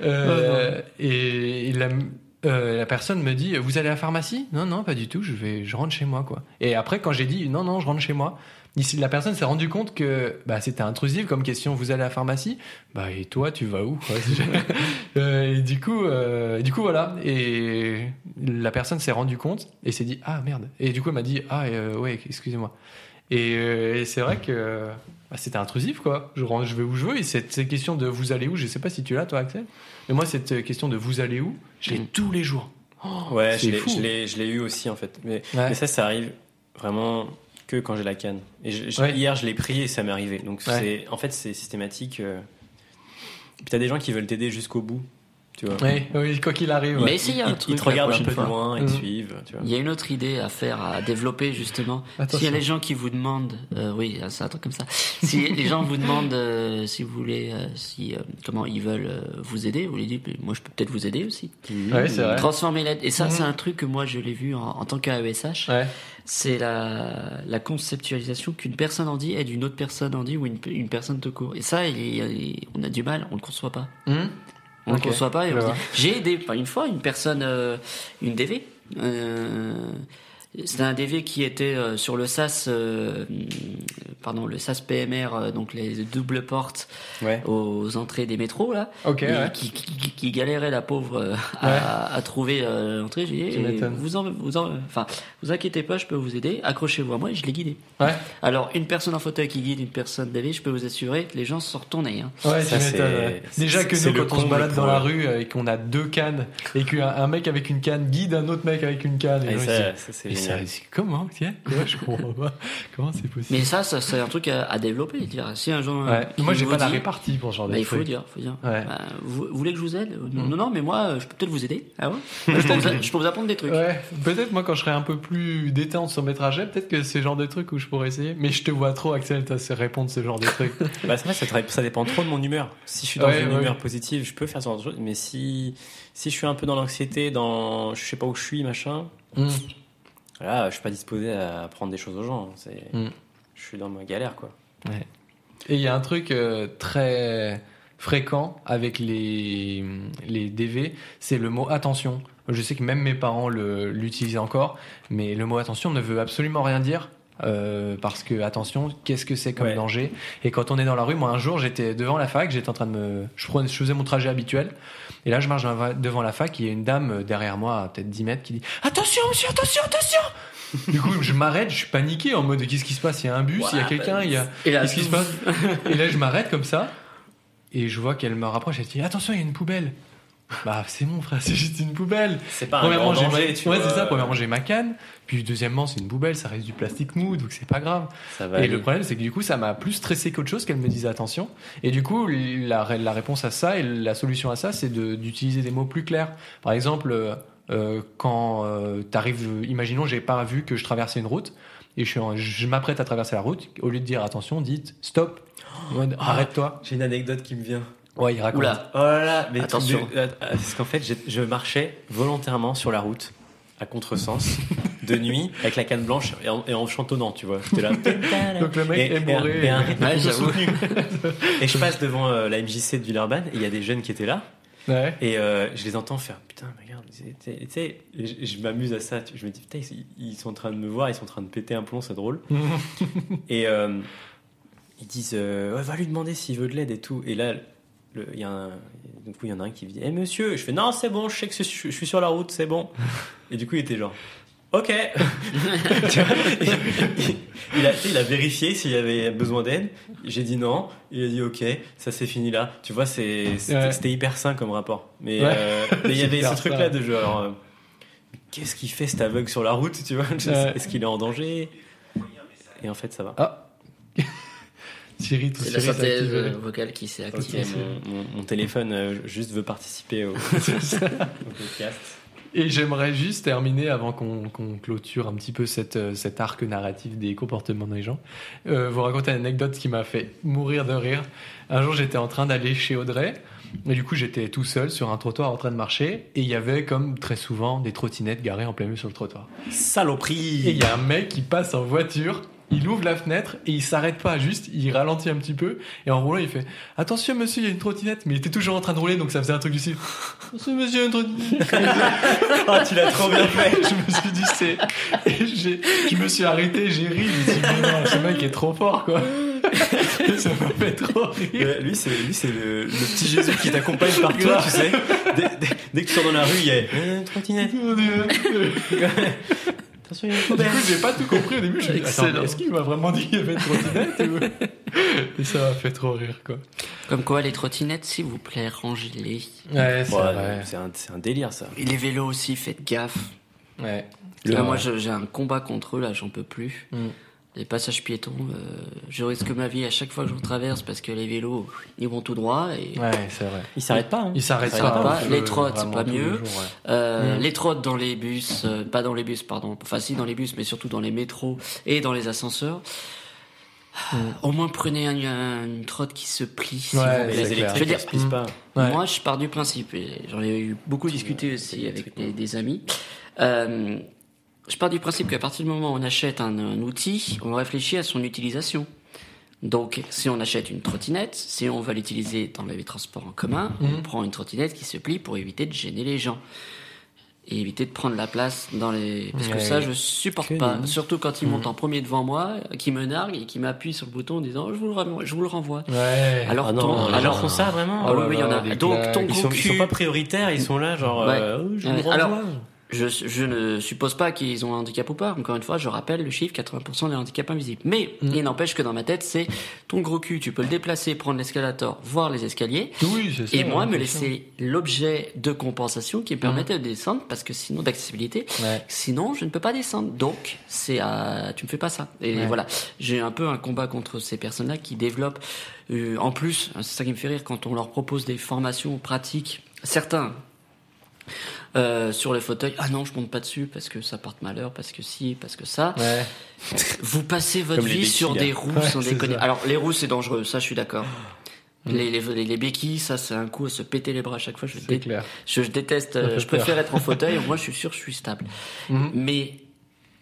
Euh, et la, euh, la personne me dit, vous allez à la pharmacie? Non, non, pas du tout, je vais, je rentre chez moi, quoi. Et après, quand j'ai dit, non, non, je rentre chez moi, la personne s'est rendu compte que bah, c'était intrusif comme question, vous allez à la pharmacie? Bah, et toi, tu vas où? Quoi [LAUGHS] Euh, Et du coup, euh, du coup, voilà. Et la personne s'est rendu compte et s'est dit, ah merde. Et du coup, elle m'a dit, ah, euh, ouais, excusez-moi. Et, euh, et c'est vrai que bah, c'était intrusif, quoi. Je, vais où je veux. Et cette, cette question de vous allez où, je sais pas si tu l'as, toi, Axel. Mais moi, cette question de vous allez où, je l'ai tous les jours. Ouais, je l'ai- je eu aussi en fait. Mais, Ouais. mais ça, ça arrive vraiment que quand j'ai la canne. Et je- je- Ouais. hier, je l'ai pris et ça m'est arrivé. Donc Ouais. c'est, en fait, c'est systématique. euh. Puis t'as des gens qui veulent t'aider jusqu'au bout, tu vois. Oui, oui, quoi qu'il arrive. Mais ouais. essayez ils, un ils truc. te la regardent un peu de fois. loin, ils Mhm. te suivent, tu vois. Il y a une autre idée à faire, à développer justement. S'il y a les gens qui vous demandent, euh, oui, c'est un truc comme ça. Si les gens vous demandent euh, si vous voulez, euh, si euh, comment ils veulent euh, vous aider, vous les dites, moi je peux peut-être vous aider aussi. Ouais, c'est vrai. Transformer l'aide. Et ça, Mhm. c'est un truc que moi je l'ai vu en, en tant qu'AESH. Ouais. C'est la, la conceptualisation qu'une personne en dit aide une autre personne en dit ou une, une personne te court. Et ça, il- il- on a du mal, on le conçoit pas. Hum On ne Ok, conçoit pas. et on se dit- J'ai aidé une fois une personne, euh, une DV. Euh, c'était un DV qui était euh, sur le SAS, euh, pardon, le SAS PMR, euh, donc les doubles portes Ouais. aux entrées des métros là, Ok, et ouais. qui, qui, qui- qui galérait la pauvre euh, à, à trouver euh, l'entrée. J'ai dit, eh, vous en, vous en, enfin, vous inquiétez pas, je peux vous aider. Accrochez-vous à moi et je l'ai guidé. Ouais, Alors, une personne en fauteuil qui guide une personne DV, je peux vous assurer que les gens se sont retournés. Hein. Ça, Déjà que c'est nous, quand on se balade dans la rue et qu'on a deux cannes et qu'un un mec avec une canne guide un autre mec avec une canne. Et ça, ça, comment tiens Je comprends pas? Comment c'est possible? Mais ça, ça c'est un truc à, à développer. Dire. Si un jour, Ouais. Moi, j'ai pas la dit- répartie pour ce genre Bah, de il faut truc. dire, faut dire. Ouais. Bah, vous, vous voulez que je vous aide? Non, non, non, mais moi, je peux peut-être vous aider. Ah ouais? [LAUGHS] Je, peux vous, je peux vous apprendre des trucs. Ouais, peut-être moi quand je serai un peu plus détente sur mes trajets, peut-être que c'est le genre de truc où je pourrais essayer. Mais je te vois trop, Axel, toi, se répondre ce genre de truc. [LAUGHS] Bah, c'est vrai, ça, dépend trop de mon humeur. Si je suis dans Ouais, une ouais. humeur positive, je peux faire ce genre de choses. Mais si, si je suis un peu dans l'anxiété, dans je sais pas où je suis, machin, Mm. Là, je suis pas disposé à apprendre des choses aux gens. C'est, Mm. je suis dans ma galère, quoi. Et il y a un truc euh, très fréquent avec les, les DV, c'est le mot attention. Je sais que même mes parents le- l'utilisent encore, mais le mot attention ne veut absolument rien dire. Euh, parce que attention, qu'est-ce que c'est comme Ouais. danger? Et quand on est dans la rue, moi un jour j'étais devant la fac, j'étais en train de me, je, prenais, je faisais mon trajet habituel, et là je marche devant- la fac, il y a une dame euh, derrière moi, à peut-être 10 mètres, qui dit attention monsieur, attention, attention. du coup je m'arrête, je suis paniqué en mode qu'est-ce qui se passe? Il y a un bus, il y a quelqu'un, il y a Qu'est-ce qui se passe? Et là, je m'arrête comme ça, et je vois qu'elle me rapproche. Elle dit Attention, il y a une poubelle. Bah, c'est mon frère, [LAUGHS] c'est juste une poubelle. C'est pas un Premièrement, grand j'ai danger, ma... tu ouais, vois. c'est ça. Premièrement, j'ai ma canne. Puis, deuxièmement, c'est une poubelle, ça reste du plastique mou, donc c'est pas grave. Ça va. Et aller. le problème, c'est que du coup, ça m'a plus stressé qu'autre chose qu'elle me dise attention. Et du coup, la, la réponse à ça et la solution à ça, c'est de- d'utiliser des mots plus clairs. Par exemple, euh, euh, quand euh, t'arrives, imaginons, j'ai pas vu que je traversais une route et je, suis en- je m'apprête à traverser la route. Au lieu de dire attention, dites stop. Ah. Arrête-toi. J'ai une anecdote qui me vient. Ouais, il raconte. Oula. Oh là là, mais Attention. de- euh, parce qu'en fait, je marchais volontairement sur la route, à contresens, de nuit, [LAUGHS] avec la canne blanche et en, et en chantonnant, tu vois. J'étais là. [LAUGHS] Donc le mec et, est et un- bourré. et un Ouais, j'avoue. soutenu. [LAUGHS] et je passe devant euh, la MJC de Villeurbanne et il y a des jeunes qui étaient là. Ouais. Et euh, je les entends faire putain, mais regarde, tu sais, et je, je m'amuse à ça. tu- Je me dis putain, ils, ils sont en train de me voir, ils sont en train de péter un plomb, c'est drôle. et euh, ils disent euh, ouais, va lui demander s'il veut de l'aide et tout. Et là, il y a un, du coup, il y en a un qui me dit, eh monsieur, je fais non, c'est bon, je sais que je, je suis sur la route, c'est bon. et du coup, il était genre. Ok. [LAUGHS] Tu vois, il, il a, il a vérifié s'il y avait besoin d'aide. J'ai dit non. Il a dit ok. Ça s'est fini là. Tu vois, c'est, c'était, Ouais. hyper sain comme rapport. Mais Ouais. euh, il y C'est avait [LAUGHS] ce truc-là de genre. euh, qu'est-ce qu'il fait cet aveugle sur la route Tu vois? Ouais. Est-ce qu'il est en danger? Et en fait, ça va. Ah. [LAUGHS] Siri, tout C'est la synthèse euh, vocale qui s'est activée. mon, mon- mon téléphone euh, juste veut participer au, au [LAUGHS] podcast. Et j'aimerais juste terminer avant qu'on qu'on clôture un petit peu cette, euh, cet arc narratif des comportements des gens. euh, vous raconter une anecdote qui m'a fait mourir de rire. Un jour, j'étais en train d'aller chez Audrey. Et du coup, j'étais tout seul sur un trottoir en train de marcher. Et il y avait, comme très souvent, des trottinettes garées en plein milieu sur le trottoir. Et Saloperie il y a un mec qui passe en voiture. Il ouvre la fenêtre et il s'arrête pas, juste il ralentit un petit peu et en roulant il fait attention monsieur il y a une trottinette mais il était toujours en train de rouler donc ça faisait un truc du style attention monsieur il y a une trottinette Ah, tu l'as trop bien fait. [LAUGHS] Je me suis dit c'est et j'ai- je me suis arrêté j'ai ri je me suis dit mais non ce mec est trop fort quoi. [LAUGHS] Ça m'a fait trop rire. Lui, c'est lui, c'est le, le petit Jésus qui t'accompagne partout, tu sais. Dès, dès- dès que tu sors dans la rue, il y a euh, trottinette. [LAUGHS] Attention, il y a une du coup j'ai pas tout compris au début je me suis est-ce qu'il m'a vraiment dit qu'il y avait une trottinette ou- [LAUGHS] et ça m'a fait trop rire quoi Comme quoi, les trottinettes, s'il vous plaît, rangez-les. ouais c'est Ouais, vrai c'est un, c'est un délire ça. Et les vélos aussi, faites gaffe. ouais Là, moi, je- j'ai un combat contre eux, là, j'en peux plus. Mm. Les passages piétons, euh, je risque ma vie à chaque fois que je traverse parce que les vélos, ils vont tout droit et ouais c'est vrai Il s'arrête pas. Hein. il s'arrête s'arrête pas, pas. Les trottes, c'est pas mieux. ouais. Euh, Mm. Les trottes dans les bus, euh, pas dans les bus, pardon. Enfin, si dans les bus, mais surtout dans les métros et dans les ascenseurs. Au moins prenez un- un- une trotte qui se plie. Ouais, les électriques, Je veux dire, se mm. pas. Ouais. Moi, je pars du principe, et j'en ai eu beaucoup discuté aussi avec des, des amis. Euh, je pars du principe qu'à partir du moment où on achète un, un outil, on réfléchit à son utilisation. Donc, si on achète une trottinette, si on va l'utiliser dans les transports en commun, on Mhm. prend une trottinette qui se plie pour éviter de gêner les gens. Et éviter de prendre la place dans les... Parce que Ouais. ça, je supporte Que pas. Surtout quand il Mhm. monte en premier devant moi, qui me nargue et qui m'appuie sur le bouton en disant « je vous le, renvoie- je vous le renvoie Ouais. Alors, Ah non, ton- gens alors- font ça vraiment Ah Oh oui, il y en là, a. des Donc, ton. Ils sont, ils sont pas prioritaires, ils sont là genre Ouais. euh, oh, je vous Alors, renvoie. Je, je ne suppose pas qu'ils ont un handicap ou pas. Encore une fois, je rappelle le chiffre 80% des handicaps invisibles. Mais Mm. il n'empêche que dans ma tête, c'est ton gros cul, tu peux le déplacer, prendre l'escalator, voir les escaliers. Oui, ça. Et moi, me laisser l'objet de compensation qui me permettait de descendre parce que sinon, d'accessibilité. Ouais. sinon, je ne peux pas descendre. Donc, c'est à, tu me fais pas ça. Et Ouais. voilà. J'ai un peu un combat contre ces personnes-là qui développent, euh, en plus, c'est ça qui me fait rire quand on leur propose des formations pratiques. Certains, euh, sur le fauteuil, ah non, je monte pas dessus parce que ça porte malheur, parce que si, parce que ça. Ouais. Vous passez votre Comme vie béquilles, sur des roues Ouais, sans c'est déconner. ça. Alors, les roues, c'est dangereux, ça, je suis d'accord. Mm. Les, les, les, les béquilles, ça, c'est un coup à se péter les bras à chaque fois. Je, C'est dé- clair. je, je déteste, euh, je préfère peur. être en fauteuil, [LAUGHS] moi, je suis sûr, je suis stable. Mhm. Mais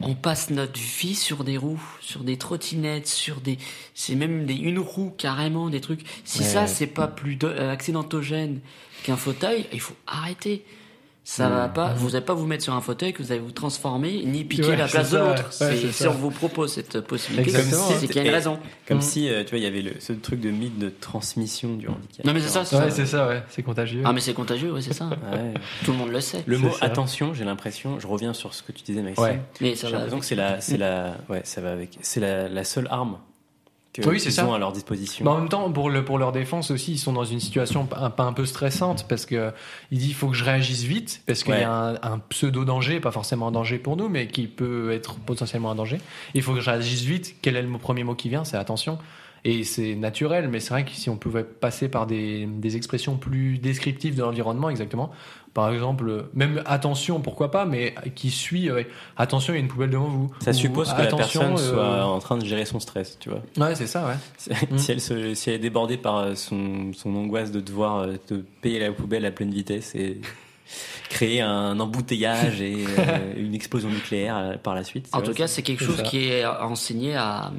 on passe notre vie sur des roues, sur des trottinettes, sur des, c'est même des une roue carrément, des trucs. Si Ouais. ça c'est pas plus de- euh, accidentogène qu'un fauteuil, il faut arrêter. Ça va pas. Vous n'allez pas vous mettre sur un fauteuil que vous allez vous transformer ni piquer Ouais, la place de l'autre. ouais, C'est- c'est si on vous propose cette possibilité, Exactement. c'est qu'il y a une raison. Comme Mm. si, euh, tu vois, il y avait le, ce truc de mythe de transmission du handicap. Non mais c'est ça. c'est Ouais, ça. c'est ça, ouais. C'est contagieux. Ah mais c'est contagieux, ouais, c'est ça. [LAUGHS] Ouais. Tout le monde le sait. Le mot ça. attention, j'ai l'impression, je reviens sur ce que tu disais, Maxime. Ouais. Mais J'ai ça va. l'impression que c'est la, c'est la, ouais, ça va avec, c'est la, la seule arme Oui, ont à leur disposition. Mais en même temps, pour, le, pour leur défense aussi, ils sont dans une situation un, pas un peu stressante parce que il dit il faut que je réagisse vite parce qu'il Ouais. y a un, un pseudo danger, pas forcément un danger pour nous, mais qui peut être potentiellement un danger. Il faut que je réagisse vite. Quel est le premier mot qui vient? C'est attention. Et c'est naturel, mais c'est vrai que si on pouvait passer par des, des expressions plus descriptives de l'environnement, exactement. Par exemple, même attention, pourquoi pas, mais qui suit euh, attention, il y a une poubelle devant vous. Ça Ou suppose que attention, la personne euh, soit en train de gérer son stress, tu vois. Ouais, c'est ça, ouais. [LAUGHS] Mm. si, elle se, si elle est débordée par euh, son, son angoisse de devoir te payer la poubelle à pleine vitesse et [LAUGHS] créer un embouteillage et euh, [LAUGHS] une explosion nucléaire par la suite. En tout cas, c'est quelque chose ça. qui est enseigné à,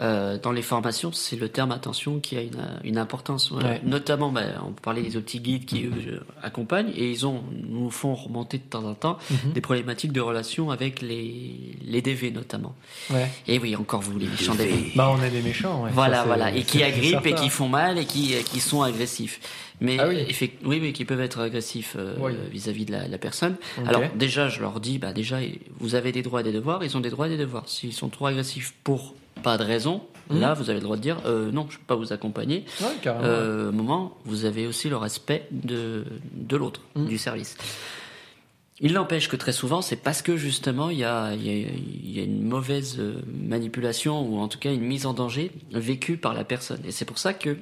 euh, dans les formations. C'est le terme attention qui a une, une importance. Euh, Ouais. Notamment, bah, on parlait des optiques guides qui eux, euh, accompagnent et ils ont, nous font remonter de temps en temps Mhm. des problématiques de relation avec les, les DV notamment. Ouais. Et oui, encore vous, les méchants DV. Bah, on est des méchants, ouais. Voilà, Ça, voilà, et qui agrippent et qui font mal et qui, qui sont agressifs. Mais Ah oui. oui, oui, qui peuvent être agressifs euh, Oui. vis-à-vis de la, la personne. Alors déjà, je leur dis, bah déjà, vous avez des droits et des devoirs. Ils ont des droits et des devoirs. S'ils sont trop agressifs pour pas de raison, Mhm. là, vous avez le droit de dire, euh, non, je peux pas vous accompagner. Ouais, carrément. Euh, moment, vous avez aussi le respect de de l'autre, Mhm. du service. Il n'empêche que très souvent, c'est parce que justement, il y a, il y a- il y a une mauvaise euh, manipulation ou en tout cas une mise en danger vécue par la personne. Et c'est pour ça que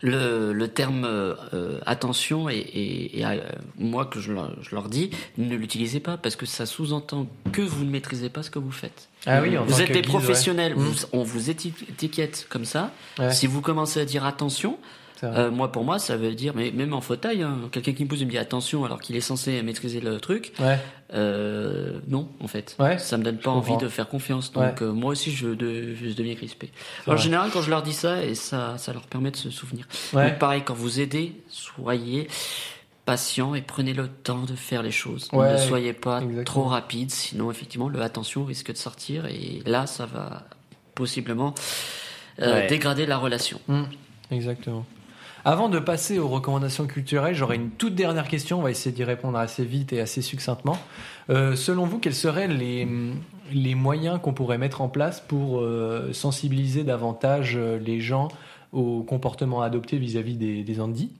le, le terme euh, attention et, et- et, euh, moi que je leur, je leur dis, ne l'utilisez pas parce que ça sous-entend que vous ne maîtrisez pas ce que vous faites. Ah oui, en vous tant êtes que des guide, professionnels, vous- on vous éti- étiquette comme ça. Ouais. Si vous commencez à dire attention, euh, moi pour moi ça veut dire, mais même en fauteuil, hein, quelqu'un qui me pose et me dit attention alors qu'il est censé maîtriser le truc, Ouais. Euh, non en fait. Ouais, Ça me donne pas envie comprends. de faire confiance. Donc Ouais. euh, moi aussi je, de- je deviens crispé. En général quand je leur dis ça et ça, ça leur permet de se souvenir. Ouais. Donc pareil quand vous aidez, soyez patient et prenez le temps de faire les choses. Ouais, ne soyez pas exactement. trop rapide, sinon effectivement le attention risque de sortir et là ça va possiblement euh, Ouais. dégrader la relation. Mm, exactement. Avant de passer aux recommandations culturelles, j'aurais une toute dernière question. On va essayer d'y répondre assez vite et assez succinctement. Euh, selon vous, quels seraient les, moyens qu'on pourrait mettre en place pour euh, sensibiliser davantage euh, les gens au comportement adopté vis-à-vis des, des handis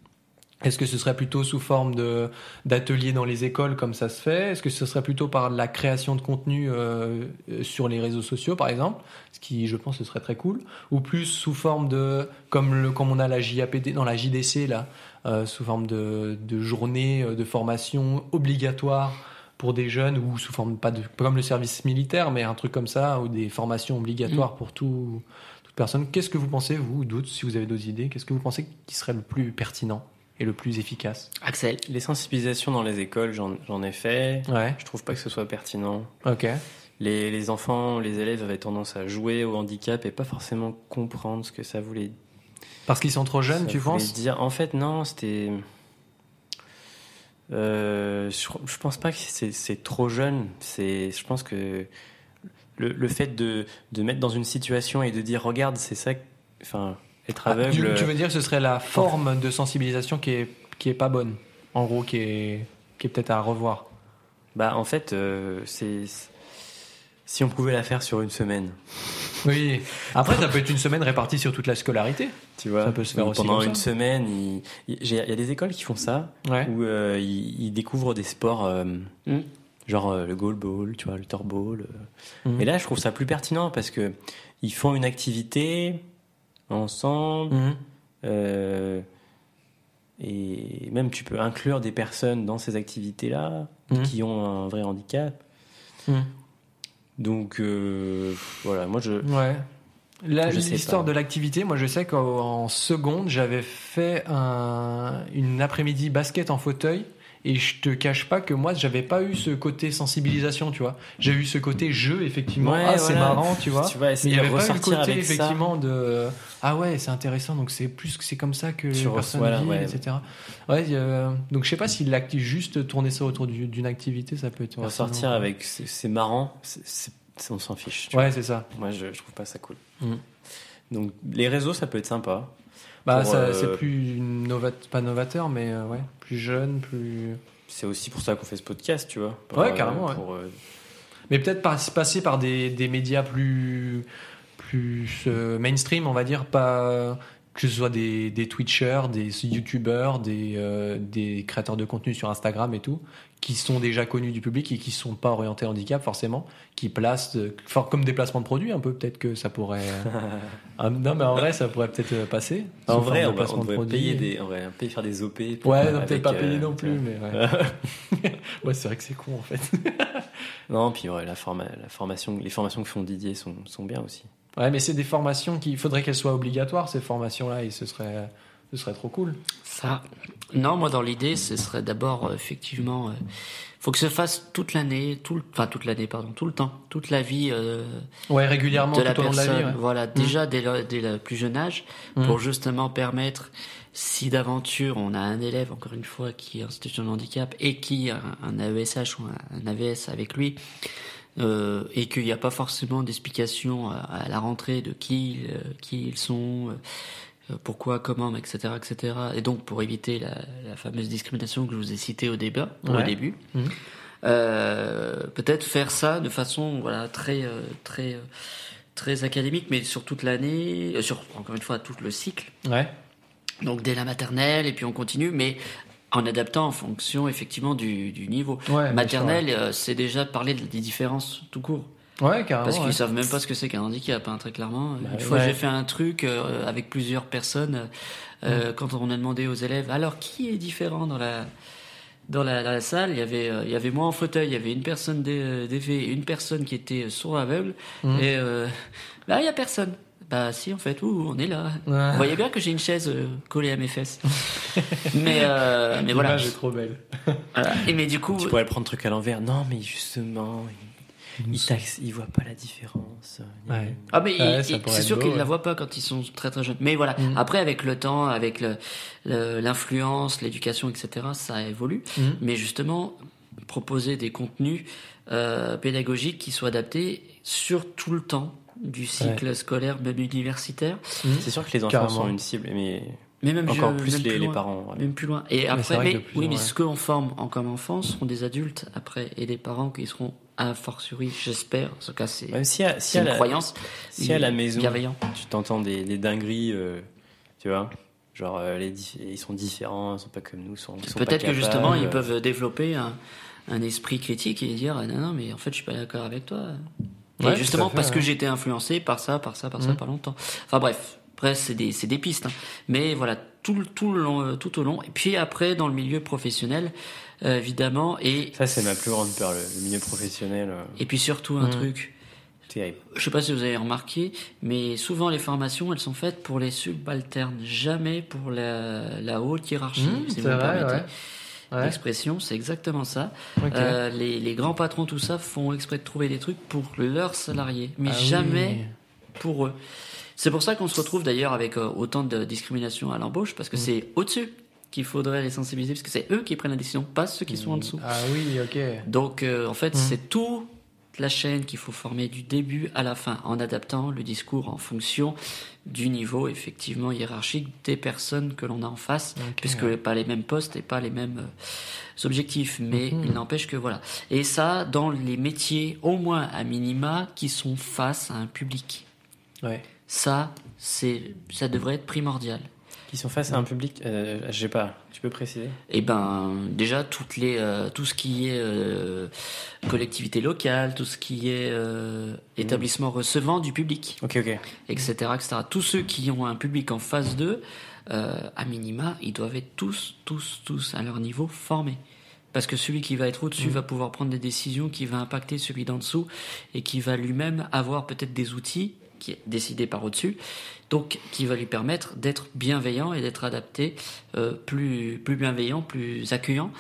Est-ce que ce serait plutôt sous forme de d'ateliers dans les écoles comme ça se fait? Est-ce que ce serait plutôt par la création de contenu euh, euh, sur les réseaux sociaux, par exemple? Ce qui, je pense, ce serait très cool. Ou plus sous forme de, comme, le, comme on a la JAPD, dans la JDC, là, euh, sous forme de, de journée euh, de formation obligatoire pour des jeunes, ou sous forme, pas de, comme le service militaire, mais un truc comme ça, ou des formations obligatoires pour tout, toute personne. Qu'est-ce que vous pensez, vous, ou d'autres, si vous avez d'autres idées, qu'est-ce que vous pensez qui serait le plus pertinent? Et le plus efficace Axel Les sensibilisations dans les écoles, j'en ai fait. Ouais, Je trouve pas que ce soit pertinent. ok. les, les enfants, les élèves avaient tendance à jouer au handicap et pas forcément comprendre ce que ça voulait, Parce qu'ils sont trop jeunes, ça tu penses? dire. En fait, non, c'était. Euh, je, je pense pas que c'est c'est trop jeune. C'est, je pense que le, le fait de, de mettre dans une situation et de dire regarde, c'est ça. Enfin, être Ah, tu, veux dire que ce serait la forme de sensibilisation qui est, qui est pas bonne En gros, qui est, qui est peut-être à revoir. Bah, en fait, euh, c'est. Si on pouvait la faire sur une semaine, Oui. Après, ça peut être une semaine répartie sur toute la scolarité. tu vois. Ça peut se faire aussi Pendant comme une ça. semaine, il y a des écoles qui font ça, Ouais. où euh, ils, ils découvrent des sports euh, Mm. genre euh, le goalball, tu vois, le torball. euh. Mhm. Et là, je trouve ça plus pertinent parce que ils font une activité ensemble. Mhm. euh, et même tu peux inclure des personnes dans ces activités-là Mhm. qui ont un vrai handicap. Mhm. Donc euh, voilà, moi je. Ouais. L'histoire de l'activité, moi je sais qu'en en seconde, j'avais fait un, une après-midi basket en fauteuil. Et je te cache pas que moi, j'avais pas eu ce côté sensibilisation, tu vois. J'ai eu ce côté jeu, effectivement. Ouais, ah, c'est marrant, tu vois. Tu Mais il n'y avait pas eu le côté, ça. effectivement, de ah ouais, c'est intéressant, donc c'est plus que c'est comme ça que Tu les personnes voilà, vivent, ouais. etc. Ouais, donc je sais pas si juste tourner ça autour du- d'une activité, ça peut être. Ressortir avec c'est marrant, on s'en fiche. Ouais, c'est ça. Moi je, je trouve pas ça cool. Mhm. Donc les réseaux ça peut être sympa. Bah, ça- euh, c'est plus novat... pas novateur, mais euh, ouais, plus jeune, plus. C'est aussi pour ça qu'on fait ce podcast, tu vois. Ouais, carrément, pour, euh, Mais peut-être passer par des, des médias plus, plus euh, mainstream, on va dire, pas que ce soit des, des Twitchers, des YouTubers, des, euh, des créateurs de contenu sur Instagram et tout, qui sont déjà connus du public et qui sont pas orientés handicap forcément, qui placent, euh, comme des placements de produits un peu, peut-être que ça pourrait. [LAUGHS] ah, non, mais en vrai, ça pourrait peut-être euh, passer. en vrai, on, va, on devrait payer des, on devrait payer faire des OP. pour- Ouais, non, peut-être pas payer non plus, mais ouais. [LAUGHS] ouais, c'est vrai que c'est con en fait. Non, puis ouais, la, forma, la formation, les formations que font Didier sont, sont bien aussi. Ouais, mais c'est des formations qui, il faudrait qu'elles soient obligatoires, ces formations-là, et ce serait, ce serait trop cool. Ça. Non, moi dans l'idée, ce serait d'abord euh, effectivement, euh, faut que se fasse toute l'année, tout, le- enfin toute l'année, pardon, tout le temps, toute la vie euh, Ouais, régulièrement, de tout la au long de personne. la vie. ouais. Voilà, déjà dès le, dès le plus jeune âge, Mm. pour justement permettre, si d'aventure on a un élève, encore une fois, qui est en situation de handicap et qui a un, un AESH ou un, un AVS avec lui, euh, et qu'il n'y a pas forcément d'explication à, à la rentrée de qui, euh, qui ils sont, euh, pourquoi, comment, etc., etc. Et donc pour éviter la, la fameuse discrimination que je vous ai citée au, débat, au Ouais. début, Mhm. euh, peut-être faire ça de façon voilà très euh, très euh, très académique, mais sur toute l'année, euh, sur encore une fois tout le cycle. Ouais. Donc dès la maternelle et puis on continue, mais en adaptant en fonction effectivement du, du niveau. Ouais, Maternelle, euh, c'est déjà parler de- des différences tout court. Ouais, carrément. Parce qu'ils ouais. savent même pas ce que c'est qu'un handicap, hein, très clairement. Une ouais. fois, Ouais. j'ai fait un truc euh, avec plusieurs personnes. euh, Quand on a demandé aux élèves, alors qui est différent dans la dans la, dans la salle, il y avait euh, il y avait moi en fauteuil, il y avait une personne DV, une personne qui était sourd aveugle, Mhm. et euh, là il y a personne. Bah si en fait, ouh, on est là. Ouais. Vous voyez bien que j'ai une chaise euh, collée à mes fesses. [LAUGHS] mais euh, mais voilà. L'image est trop belle. Voilà. Et mais du coup, Tu pourrais le prendre le truc à l'envers. Non, mais justement, il, il, taxe, il voit pas la différence. Ouais. Ah mais Ouais, c'est sûr qu'ils ouais. la voient pas quand ils sont très très jeunes. Mais voilà, Mhm. après avec le temps, avec le- le- l'influence, l'éducation, etc., ça évolue. Mhm. Mais justement, proposer des contenus euh, pédagogiques qui soient adaptés sur tout le temps du cycle scolaire, même universitaire, C'est sûr que les enfants Carrément. sont une cible, mais mais même encore je- plus même les, les loin. parents. ouais. Même plus loin. Et c'est après, mais, plus oui, en mais loin. ce qu'on forme en comme enfants seront des adultes après et des parents qui seront a fortiori, j'espère. En tout cas, c'est Même si à, si c'est à une la, croyance. si à la maison, tu t'entends des, des dingueries, euh, tu vois, genre euh, les ils sont différents, ils sont pas comme nous, ils sont, ils sont Peut-être que justement, ils euh, peuvent développer un, un esprit critique et dire non, non, mais en fait, je suis pas d'accord avec toi. Et justement, fait, parce que ouais. été influencé par ça, par ça, par ça, Mhm. pas longtemps. Enfin bref, après, c'est des, c'est des pistes. hein. Mais voilà, tout, le- tout, le long, euh, tout au long. Et puis après, dans le milieu professionnel, euh, évidemment. Et, Ça, c'est ma plus grande peur, le, le milieu professionnel. euh, et puis surtout, un Mhm. truc. terrible. Je sais pas si vous avez remarqué, mais souvent les formations, elles sont faites pour les subalternes, jamais pour la, la haute hiérarchie. Mmh, si vous me vrai, ouais. Ouais. d'expression, c'est exactement ça. Euh, les, les grands patrons, tout ça, font exprès de trouver des trucs pour leurs salariés, mais Ah oui. jamais pour eux. C'est pour ça qu'on se retrouve d'ailleurs avec euh, autant de discrimination à l'embauche, parce que Mm. c'est au-dessus qu'il faudrait les sensibiliser, parce que c'est eux qui prennent la décision, pas ceux qui sont en dessous. Ah oui, ok. Donc euh, en fait, Mm. c'est toute la chaîne qu'il faut former du début à la fin, en adaptant le discours en fonction du niveau effectivement hiérarchique des personnes que l'on a en face, puisque ouais. pas les mêmes postes et pas les mêmes euh, objectifs, mais Mhm. il n'empêche que voilà. Et ça, dans les métiers, au moins à minima, qui sont face à un public. Ouais. Ça, c'est, ça devrait être primordial. Qui sont face à un public, euh, je sais pas, tu peux préciser? Eh ben, déjà toutes les, euh, tout ce qui est euh, collectivité locale, tout ce qui est établissement recevant du public, Ok, ok. etc., etc. Tous ceux qui ont un public en face d'eux, à minima, ils doivent être tous, tous, tous à leur niveau formés. Parce que celui qui va être au-dessus va pouvoir prendre des décisions qui va impacter celui d'en dessous et qui va lui-même avoir peut-être des outils qui est décidé par au-dessus, donc qui va lui permettre d'être bienveillant et d'être adapté, euh, plus plus bienveillant, plus accueillant,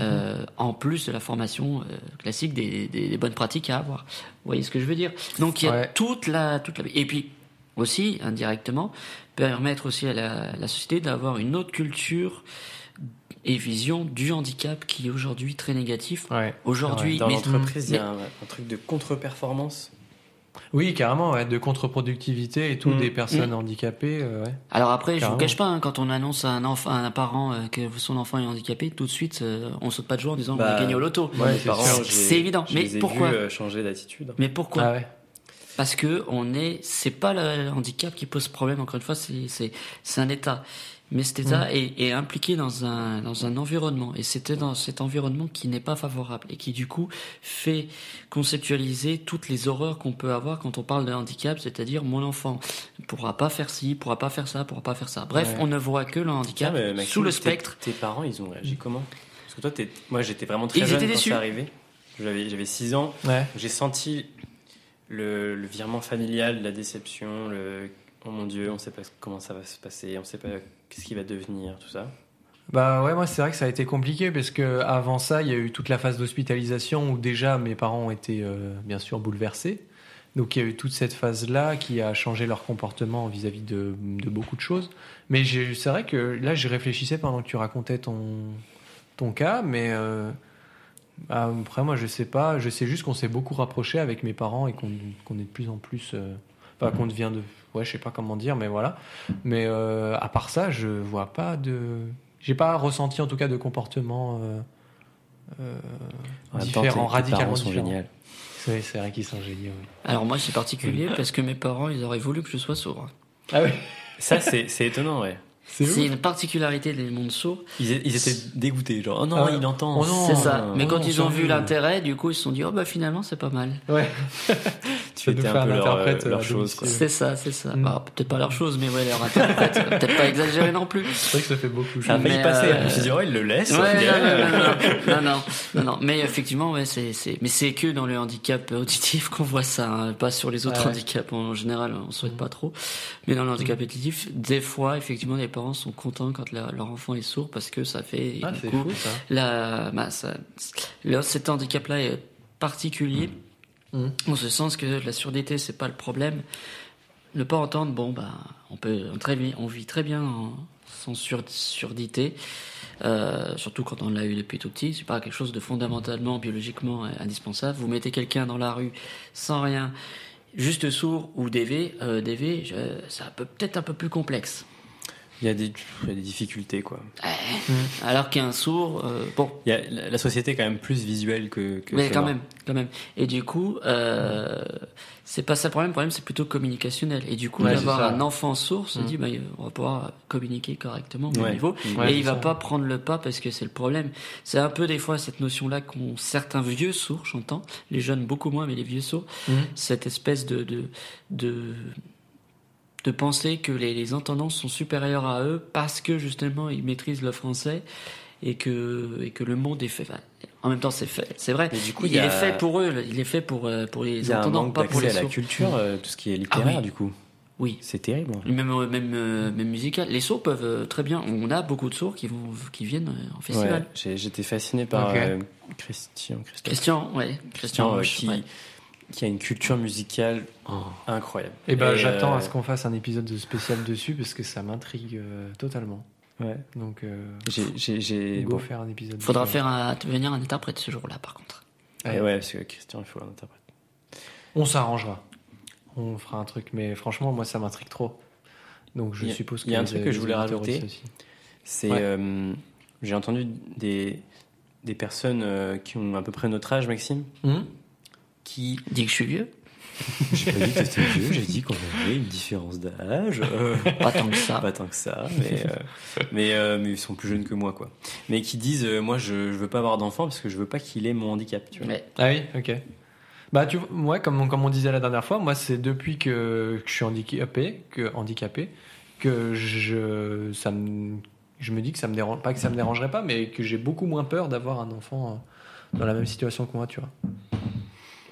euh, en plus de la formation euh, classique des, des, des bonnes pratiques à avoir. Vous voyez ce que je veux dire? Donc il y a Ouais. toute la toute la et puis aussi indirectement permettre aussi à la, la société d'avoir une autre culture et vision du handicap qui est aujourd'hui très négatif. Ouais. Aujourd'hui, Dans l'entreprise, il y a un, un truc de contre-performance. Oui, carrément, ouais, de contre-productivité et tout, Mm. des personnes handicapées. euh, ouais. Alors après, je vous Carrément. cache pas, hein, quand on annonce à un enfant, à un parent euh, que son enfant est handicapé, tout de suite, euh, on saute pas de joie en disant on Bah, a gagné au loto. Ouais, c'est évident. je Mais les ai pourquoi vus, euh, changer d'attitude. Mais pourquoi Ah ouais. Parce que on est, c'est pas le handicap qui pose problème. Encore une fois, c'est un état. Mais cet état Mm. est, est impliqué dans un dans un environnement et c'était dans cet environnement qui n'est pas favorable et qui du coup fait conceptualiser toutes les horreurs qu'on peut avoir quand on parle de handicap, c'est-à-dire mon enfant pourra pas faire ci, pourra pas faire ça, pourra pas faire ça. Bref, Ouais. on ne voit que le handicap Maxime, sous le spectre. Tes parents, ils ont réagi comment? Parce que toi, t'es- moi, j'étais vraiment très Ils jeune étaient quand déçus. c'est arrivé. J'avais j'avais 6 ans. Ouais. J'ai senti le, le virement familial, la déception, le oh mon dieu, on sait pas comment ça va se passer, on sait pas qu'est-ce qui va devenir, tout ça? Bah ouais, moi c'est vrai que ça a été compliqué parce que avant ça, il y a eu toute la phase d'hospitalisation où déjà mes parents ont été euh, bien sûr bouleversés. Donc il y a eu toute cette phase-là qui a changé leur comportement vis-à-vis de, beaucoup de choses. Mais c'est vrai que là, je réfléchissais pendant que tu racontais ton, ton cas, mais euh, après moi je sais pas, je sais juste qu'on s'est beaucoup rapproché avec mes parents et qu'on qu'on est de plus en plus, euh, enfin qu'on devient de, ouais je sais pas comment dire, mais voilà. Mais euh, à part ça, je vois pas de, j'ai pas ressenti en tout cas de comportement euh, euh, différent, tes- tes parents radicalement sont différent. géniaux. C'est c'est vrai qu'ils sont géniaux. oui. Alors moi, c'est particulier parce que mes parents, ils auraient voulu que je sois sourd. Ah oui, Ça, c'est c'est étonnant, ouais. c'est une particularité des mondes sourds. Ils, ils étaient dégoûtés, genre, oh non, Ah il entend. Oh non. C'est ça. Mais oh quand non, ils ont vu l'intérêt, du coup, ils se sont dit, oh bah finalement, c'est pas mal. Ouais. [LAUGHS] tu étais un peu leur, euh, chose. domicile. C'est ça, c'est ça. Mm. Bah, peut-être pas leur chose, mais ouais, leur interprète. euh, peut-être pas exagéré non plus. C'est vrai que ça fait beaucoup. Ça a failli Mais, passer. euh, Je me suis dit, oh, il le laisse. Non, non, non, non, non, non, non. Mais effectivement, ouais, c'est, c'est, mais c'est que dans le handicap auditif qu'on voit ça, hein, pas sur les autres handicaps. En général, on souhaite pas trop. Mais dans le handicap auditif, des fois, effectivement, les parents sont contents quand leur, leur enfant est sourd parce que ça fait, Ah, du c'est coup, fou ça. la, bah, ça- le- cet handicap-là est particulier, Mhm. en ce sens que la surdité, c'est pas le problème. Ne pas entendre, bon, bah, on peut, on, très on vit très bien en- sans sur- surdité, euh, surtout quand on l'a eu depuis tout petit. C'est pas quelque chose de fondamentalement, biologiquement indispensable. Vous mettez quelqu'un dans la rue sans rien, juste sourd ou DV, euh, DV, ça peut peut-être un peu plus complexe. Il y, a des, il y a des difficultés, quoi. Alors qu'un sourd, euh, bon, Il y a, la, la société est quand même plus visuelle que. que Mais quand même, quand même. Et du coup, euh, c'est pas ça le problème. Le problème, c'est plutôt communicationnel. Et du coup, Ouais, d'avoir un enfant sourd se Mm. dit, bah, on va pouvoir communiquer correctement au Ouais. niveau. Ouais, et il va ça. pas prendre le pas parce que c'est le problème. C'est un peu des fois cette notion-là qu'ont certains vieux sourds, j'entends. Les jeunes beaucoup moins, mais les vieux sourds. Mhm. Cette espèce de, de, de, de penser que les, les entendants sont supérieurs à eux parce que justement ils maîtrisent le français et que, et que le monde est fait. enfin, en même temps, c'est fait, c'est vrai. Mais du coup, il, il a- est fait pour eux, il est fait pour, euh, pour Il les y a un entendants, manque pas pour d'accès les à la culture, euh, tout ce qui est littéraire, Ah oui. du coup. Oui. C'est terrible. Même, euh, même, même musical. Les sourds peuvent très bien. On a beaucoup de sourds qui, vont, qui viennent en festival. Ouais, j'étais fasciné par euh, Christian, Christophe, Christian, ouais. Christian, Christian, euh, Roche, qui, ouais. Qui a une culture musicale incroyable. Et ben Et, j'attends euh, à ce qu'on fasse un épisode spécial dessus parce que ça m'intrigue euh, totalement. Ouais. Donc euh, J'ai, bon. faire un épisode. Faudra faire un, venir un interprète ce jour-là, par contre. Et ouais, parce que Christian, il faut l'interpréter. On s'arrangera. On fera un truc, mais franchement, moi, ça m'intrigue trop. Donc, je Il y a- suppose il y a un truc que je voulais rajouter. aussi. C'est, Ouais. euh, j'ai entendu des, des personnes euh, qui ont à peu près notre âge, Maxime, Hum qui. Dis que je suis vieux. J'ai pas dit que t'étais vieux, j'ai dit qu'on avait une différence d'âge. euh, Pas tant que ça. pas tant que ça, mais, euh, mais, euh, mais ils sont plus jeunes que moi, quoi. Mais qui disent, euh, moi, je, je veux pas avoir d'enfant parce que je veux pas qu'il ait mon handicap, tu vois. Mais Ah oui, ok. Bah, tu vois, moi, comme, on- comme on disait la dernière fois, moi, c'est depuis que, que je suis handicapé, que, handicapé, que je, ça me, je me dis que ça me dérange, pas que ça me dérangerait pas, mais que j'ai beaucoup moins peur d'avoir un enfant dans la même situation que moi, tu vois.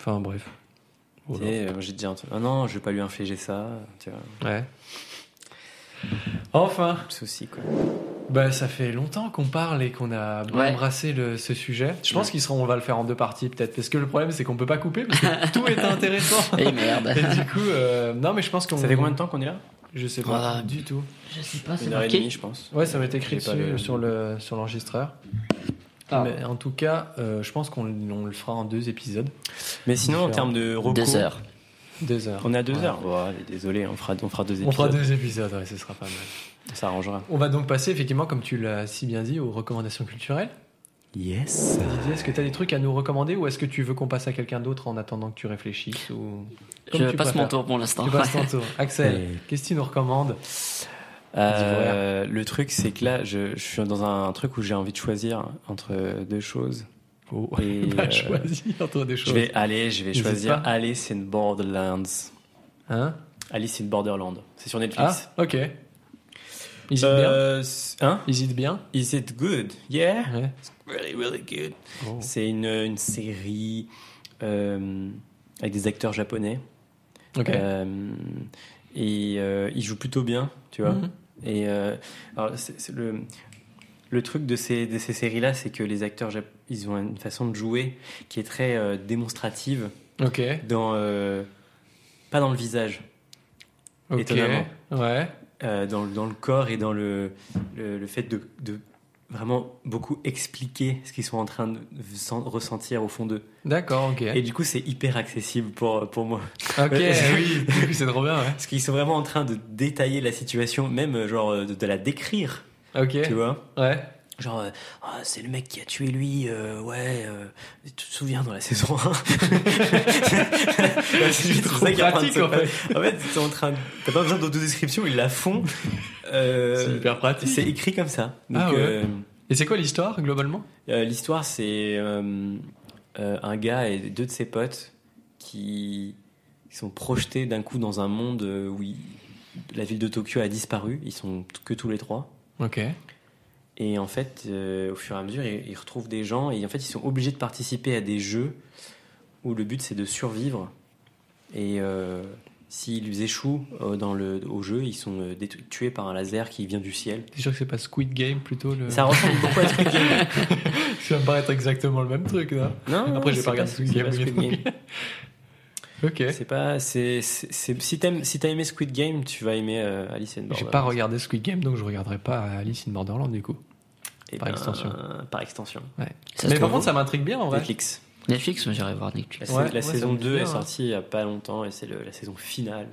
Enfin, bref. Tu Voilà. sais, euh, j'ai dit un truc, ah non, je vais pas lui infliger ça, tu vois. Ouais. Enfin, souci, quoi. bah, ça fait longtemps qu'on parle et qu'on a bien Ouais. embrassé le, ce sujet. Je pense qu'il sera, on va le faire en deux parties peut-être, parce que le problème c'est qu'on peut pas couper parce que [LAUGHS] tout est intéressant. Eh merde. Et du coup, euh, non mais je pense qu'on. Ça fait combien de temps qu'on est là? Je sais pas Ah, du tout. Je sais pas, c'est Une heure et demie, je pense. Ouais, ça va être écrit dessus le- sur le sur l'enregistreur. Ah. Mais en tout cas, euh, je pense qu'on on le fera en deux épisodes, Mais sinon, en termes de recours, Deux heures. deux heures. on est à deux Ouais. heures. Allez, désolé, on fera, on fera deux épisodes. On fera deux épisodes, ouais, ce sera pas mal. Ça arrangera. On va donc passer effectivement, comme tu l'as si bien dit, aux recommandations culturelles. Yes. Didier, est-ce que tu as des trucs à nous recommander ou est-ce que tu veux qu'on passe à quelqu'un d'autre en attendant que tu réfléchisses ou... Comme Je tu passe mon tour pour l'instant. Tu passes ton tour. [LAUGHS] Axel, Et- qu'est-ce que tu nous recommandes? Euh, le truc, c'est que là, je, je suis dans un truc où j'ai envie de choisir entre deux choses. Oh, Et, [LAUGHS] bah, choisis entre Je choses. vais aller, je vais N'hésite choisir pas. Alice in Borderlands. Hein? Alice in Borderland. C'est sur Ah, Netflix. ok. Hésite Euh, c'est- hein? bien Hésite bien? Is it good? Yeah. Ouais. Really, really good. Oh. C'est une, une série euh, avec des acteurs japonais. Ok. Euh, et ils jouent plutôt bien, tu vois. Mhm. Et euh, alors, le, le truc de ces, de ces séries-là, c'est que les acteurs, ils ont une façon de jouer qui est très euh, démonstrative, Ok. dans, euh, pas dans le visage, Ok. Étonnamment. Ouais. euh, dans, le- dans le corps et dans le, le, le fait de, de vraiment beaucoup expliquer ce qu'ils sont en train de sen- ressentir au fond d'eux. D'accord, ok. Et du coup, c'est hyper accessible pour, pour moi. Ok, [LAUGHS] oui, [LAUGHS] c'est trop bien, ouais. Parce qu'ils sont vraiment en train de détailler la situation, même euh, genre de, de la décrire, Ok. tu vois? Ouais. Genre, euh, Ah, c'est le mec qui a tué lui, euh, ouais, euh, tu te souviens dans la saison 1 [LAUGHS] C'est trop pratique, en fait. En fait, c'est en train de... T'as pas besoin d'autodescription, ils la font. Euh, C'est hyper pratique. C'est écrit comme ça. Donc, Ah ouais. euh, Et c'est quoi l'histoire, globalement? Euh, l'histoire, c'est euh, euh, un gars et deux de ses potes qui, sont projetés d'un coup dans un monde où il- la ville de Tokyo a disparu. Ils sont que tous les trois. Ok. Et en fait, euh, au fur et à mesure, ils, ils retrouvent des gens et en fait, ils sont obligés de participer à des jeux où le but c'est de survivre. Et euh, s'ils échouent euh, dans le, au jeu, ils sont tués par un laser qui vient du ciel. T'es sûr que c'est pas Squid Game plutôt le... Ça ressemble beaucoup à Squid Game. [LAUGHS] Ça va me paraître exactement le même truc, là. Non, Après, j'ai c'est pas regardé Squid Game, Squid. Game. [LAUGHS] Ok. C'est pas, c'est, si t'aimes, si t'as aimé Squid Game, tu vas aimer euh, Alice in J'ai Borderlands. pas regardé Squid Game, donc je regarderai pas Alice in Borderland, du coup. Eh par ben, extension. Par extension. Ça Mais par contre, ça m'intrigue bien, en vrai. Netflix. Netflix, moi, j'irai voir Netflix. La, Ouais, la ouais, saison me dit 2 bien, est hein. sortie il y a pas longtemps et c'est la saison finale.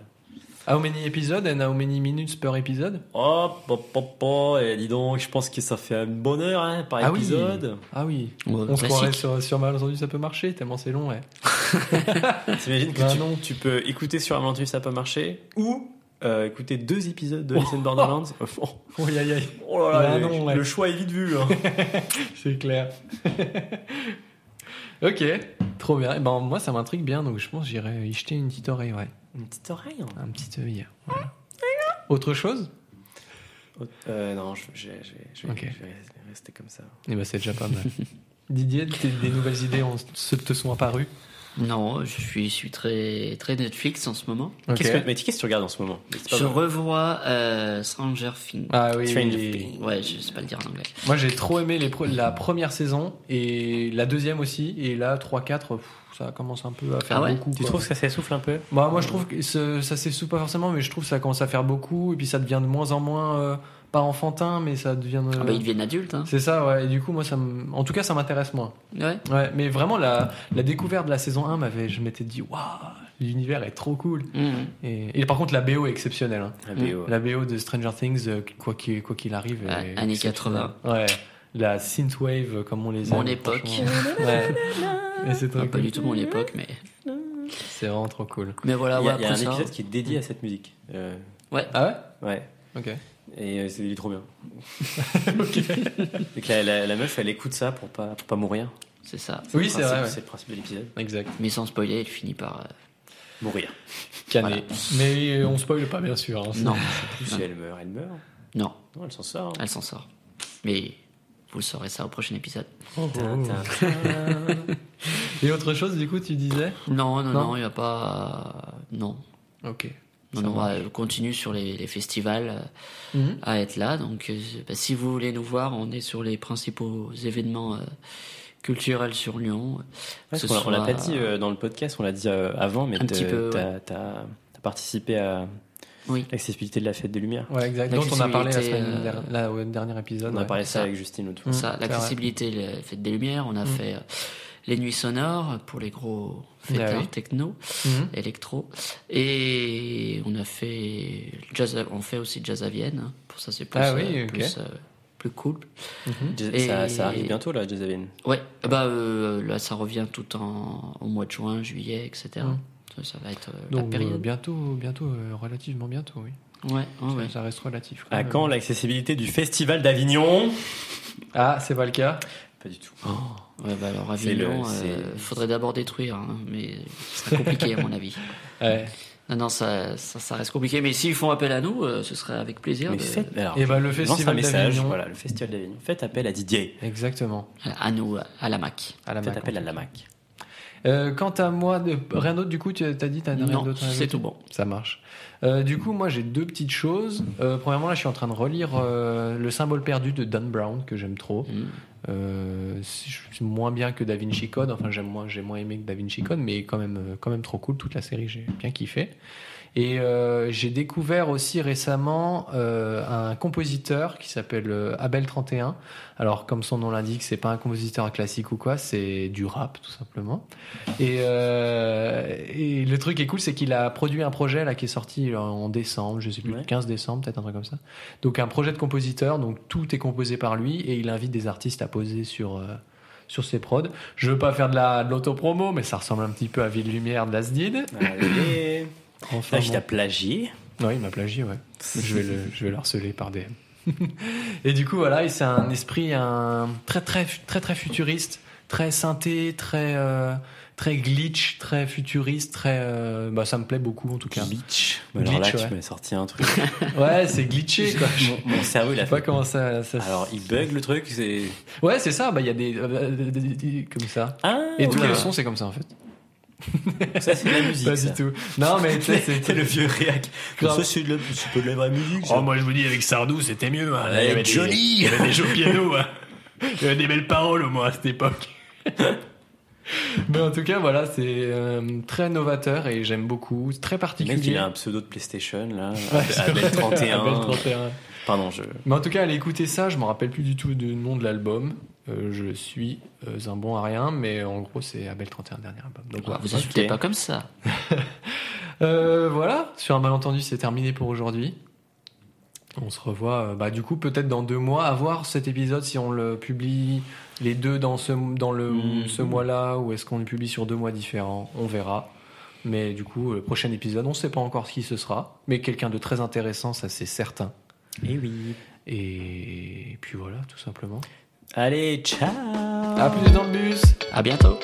How many episodes and how many minutes per episode? Oh, pop, pop, pop, et dis donc, je pense que ça fait une bonne heure hein, par Ah oui. épisode. Ah oui. Ouais, On se classique. croirait sur, sur malentendu, ça peut marcher, tellement c'est long, ouais. [LAUGHS] T'imagines que Bah tu, non. tu peux écouter sur malentendu ça peut marcher ou euh, écouter deux épisodes de [LAUGHS] Alice in Borderlands. oh, Oh, aïe, aïe, aïe. oh là là, Bah le, non, ouais. le choix est vite vu. hein. [LAUGHS] C'est clair. ok, trop bien. Eh ben, moi, ça m'intrigue bien, donc je pense que j'irai y jeter une petite oreille, ouais. Une petite oreille. hein. Un petit œil. Voilà. Autre chose Euh, non, je, je- je- je vais- Ok. je vais rester comme ça. Eh ben, c'est déjà pas mal. [LAUGHS] Didier, des nouvelles idées ont- se te sont apparues Non, je suis, je suis très, très Netflix en ce moment. Qu'est-ce que, mais qu'est-ce que tu regardes en ce moment? Je vrai. revois euh, Stranger Things. Ah oui. Stranger Things. Ouais, je sais pas le dire en anglais. Moi j'ai trop aimé les la première saison et la deuxième aussi. Et là 3-4, pff, ça commence un peu à faire Ah ouais? beaucoup. Tu quoi. trouves que ça s'essouffle un peu? Bah, moi je trouve que ça s'essouffle pas forcément, mais je trouve que ça commence à faire beaucoup. Et puis ça devient de moins en moins, euh, pas enfantin, mais ça devient. euh, Ah bah, ils deviennent adultes. Hein. C'est ça, ouais. Et du coup, moi, ça en tout cas, ça m'intéresse moins. Ouais. Ouais, mais vraiment, la, la découverte de la saison 1 m'avait. Je m'étais dit, waouh, l'univers est trop cool. Mhm. Et, et par contre, la BO est exceptionnelle. hein. La BO. La BO de Stranger Things, euh, quoi qu'il quoi qu'il arrive. est Ouais, années exceptionnelle. Ouais. La synthwave, comme on les aime. Mon époque. Ouais. [LAUGHS] Et c'est trop Ah, pas cool. du tout mon époque, mais. C'est vraiment trop cool. Mais voilà, Il y a, ouais, il y a un ça. épisode qui est dédié à cette musique. Euh, Ah ouais? Ouais. Ok. Et euh, c'est il est trop bien. [LAUGHS] Et que la, la- la meuf, elle écoute ça pour pas, pour pas mourir. C'est ça. Oui, c'est vrai. ouais. C'est le principe de l'épisode. Exact. Mais sans spoiler, il finit par. euh, Mourir. Voilà. Mais on spoil pas, bien sûr. hein. Non, Plus si elle meurt, elle meurt. non, Non, elle s'en sort. elle s'en sort. Mais vous le saurez ça au prochain épisode. Oh. Tintin. Et autre chose, du coup, tu disais? Non, non, Non? non, il n'y a pas. Non. Ok. Ça on continue sur les, les festivals euh, Mhm. à être là. Donc, euh, bah, si vous voulez nous voir, on est sur les principaux événements euh, culturels sur Lyon. Ouais, Ce on l'a- on l'a soit- pas dit euh, dans le podcast, on l'a dit euh, avant, mais t'as- t'as participé à Oui. l'accessibilité de la fête des Lumières. Ouais, exact. Dont on a parlé la semaine euh, dernière, là, au dernier épisode. On a parlé de ça ça. avec Justine fois. Ça, c'est l'accessibilité, la fête des Lumières. On a Mm. fait euh, les nuits sonores pour les gros fêteurs Ah oui. techno, Mhm. électro. Et on a fait jazz, on fait aussi jazz à Vienne. hein. Pour ça, c'est plus, Ah oui, euh, plus, euh, plus cool. Mhm. Jazz- Et- Ça, ça arrive bientôt là, Jazavine. Ouais, bah euh, là, ça revient tout en au mois de juin, juillet, etc. Mm. Ça, ça va être euh, la Donc, euh, période. bientôt, bientôt, euh, relativement bientôt, oui. Ouais. Ça, reste relatif. À même. quand l'accessibilité du Festival d'Avignon? Ah, c'est pas le cas Pas du tout. Ouais, bah alors C'est le- Avignon, c'est- euh, faudrait d'abord détruire, hein, mais ce serait compliqué à mon avis. [LAUGHS] Ouais. Non, non, ça, ça, ça reste compliqué. Mais s'ils font appel à nous, euh, ce serait avec plaisir. Mais de- faites, alors, Et bah, le je lance festival un message, d'Avignon. voilà, le Festival d'Avignon. Faites appel à Didier. Exactement. À nous, à la MAC. À la Faites Mac, appel à la MAC. Euh, quant à moi, de- rien d'autre, du coup, tu as dit, t'as rien Non, d'autre c'est tout bon. Ça marche. Euh, du coup, moi, j'ai deux petites choses. Euh, premièrement, là, je suis en train de relire euh, Le symbole perdu de Dan Brown, que j'aime trop. Mm. Euh, moins bien que Da Vinci Code. Enfin, j'aime moins, j'ai moins aimé que Da Vinci Code, mais quand même, euh, quand même trop cool. Toute la série, j'ai bien kiffé. Et euh, j'ai découvert aussi récemment euh, un compositeur qui s'appelle euh, Abel 31. Alors, comme son nom l'indique, c'est pas un compositeur classique ou quoi, c'est du rap tout simplement. Et, euh, et le truc qui est cool, c'est qu'il a produit un projet là qui est sorti en décembre, je sais plus, Ouais. 15 décembre, peut-être un truc comme ça. Donc un projet de compositeur, donc tout est composé par lui et il invite des artistes à poser sur euh, sur ses prods. Je veux pas faire de la de l'autopromo, mais ça ressemble un petit peu à Ville Lumière de Lasdid. Allez. Enfin, Là, je bon. t'ai plagié. Oui, il m'a plagié, ouais. je, vais le, je vais le harceler par DM. [LAUGHS] et du coup, voilà, c'est un esprit un, très, très, très, très futuriste, très synthé, très, euh, très glitch, très futuriste, très. euh, bah, ça me plaît beaucoup en tout cas. Glitch. Alors là, Glitch, tu ouais. m'as sorti un truc. [LAUGHS] Ouais, c'est glitché, quoi. mon, mon cerveau, il a sais pas fait. comment ça. Alors, il bug le truc, c'est. Ouais, c'est ça, bah, il y a des, euh, des- des- des- Comme ça. Ah, Et tous les sons, c'est comme ça en fait. Ça, c'est de la musique. Pas ça. du tout. Non, mais tu sais, [LAUGHS] c'est. Le vieux réac. Ça, c'est de, la- c'est pas de la vraie musique. ça. Oh, moi je vous dis, avec Sardou, c'était mieux. hein. Il, y avait Johnny. des, il y avait des jeux piano. hein. Il y avait des belles paroles au moins à cette époque. [LAUGHS] Mais en tout cas, voilà, c'est euh, très novateur et j'aime beaucoup. C'est Très particulier. mec, il a un pseudo de PlayStation, là. Abel vrai. 31. Abel 31. Pardon, je. Mais en tout cas, allez écouter ça. Je me rappelle plus du tout du nom de l'album. Euh, je suis euh, un bon à rien, mais en gros, c'est Abel 31, dernier album. Donc voilà. Vous insultez Ok. pas comme ça. [LAUGHS] Euh, voilà, sur un malentendu, c'est terminé pour aujourd'hui. On se revoit, bah, du coup, peut-être dans deux mois, à voir cet épisode si on le publie les deux dans ce, dans le, Mhm. ce mois-là ou est-ce qu'on le publie sur deux mois différents? On verra. Mais du coup, le prochain épisode, on ne sait pas encore qui ce sera, mais quelqu'un de très intéressant, ça c'est certain. Eh oui. Et puis voilà, tout simplement. Allez, ciao À plus dans le bus À bientôt.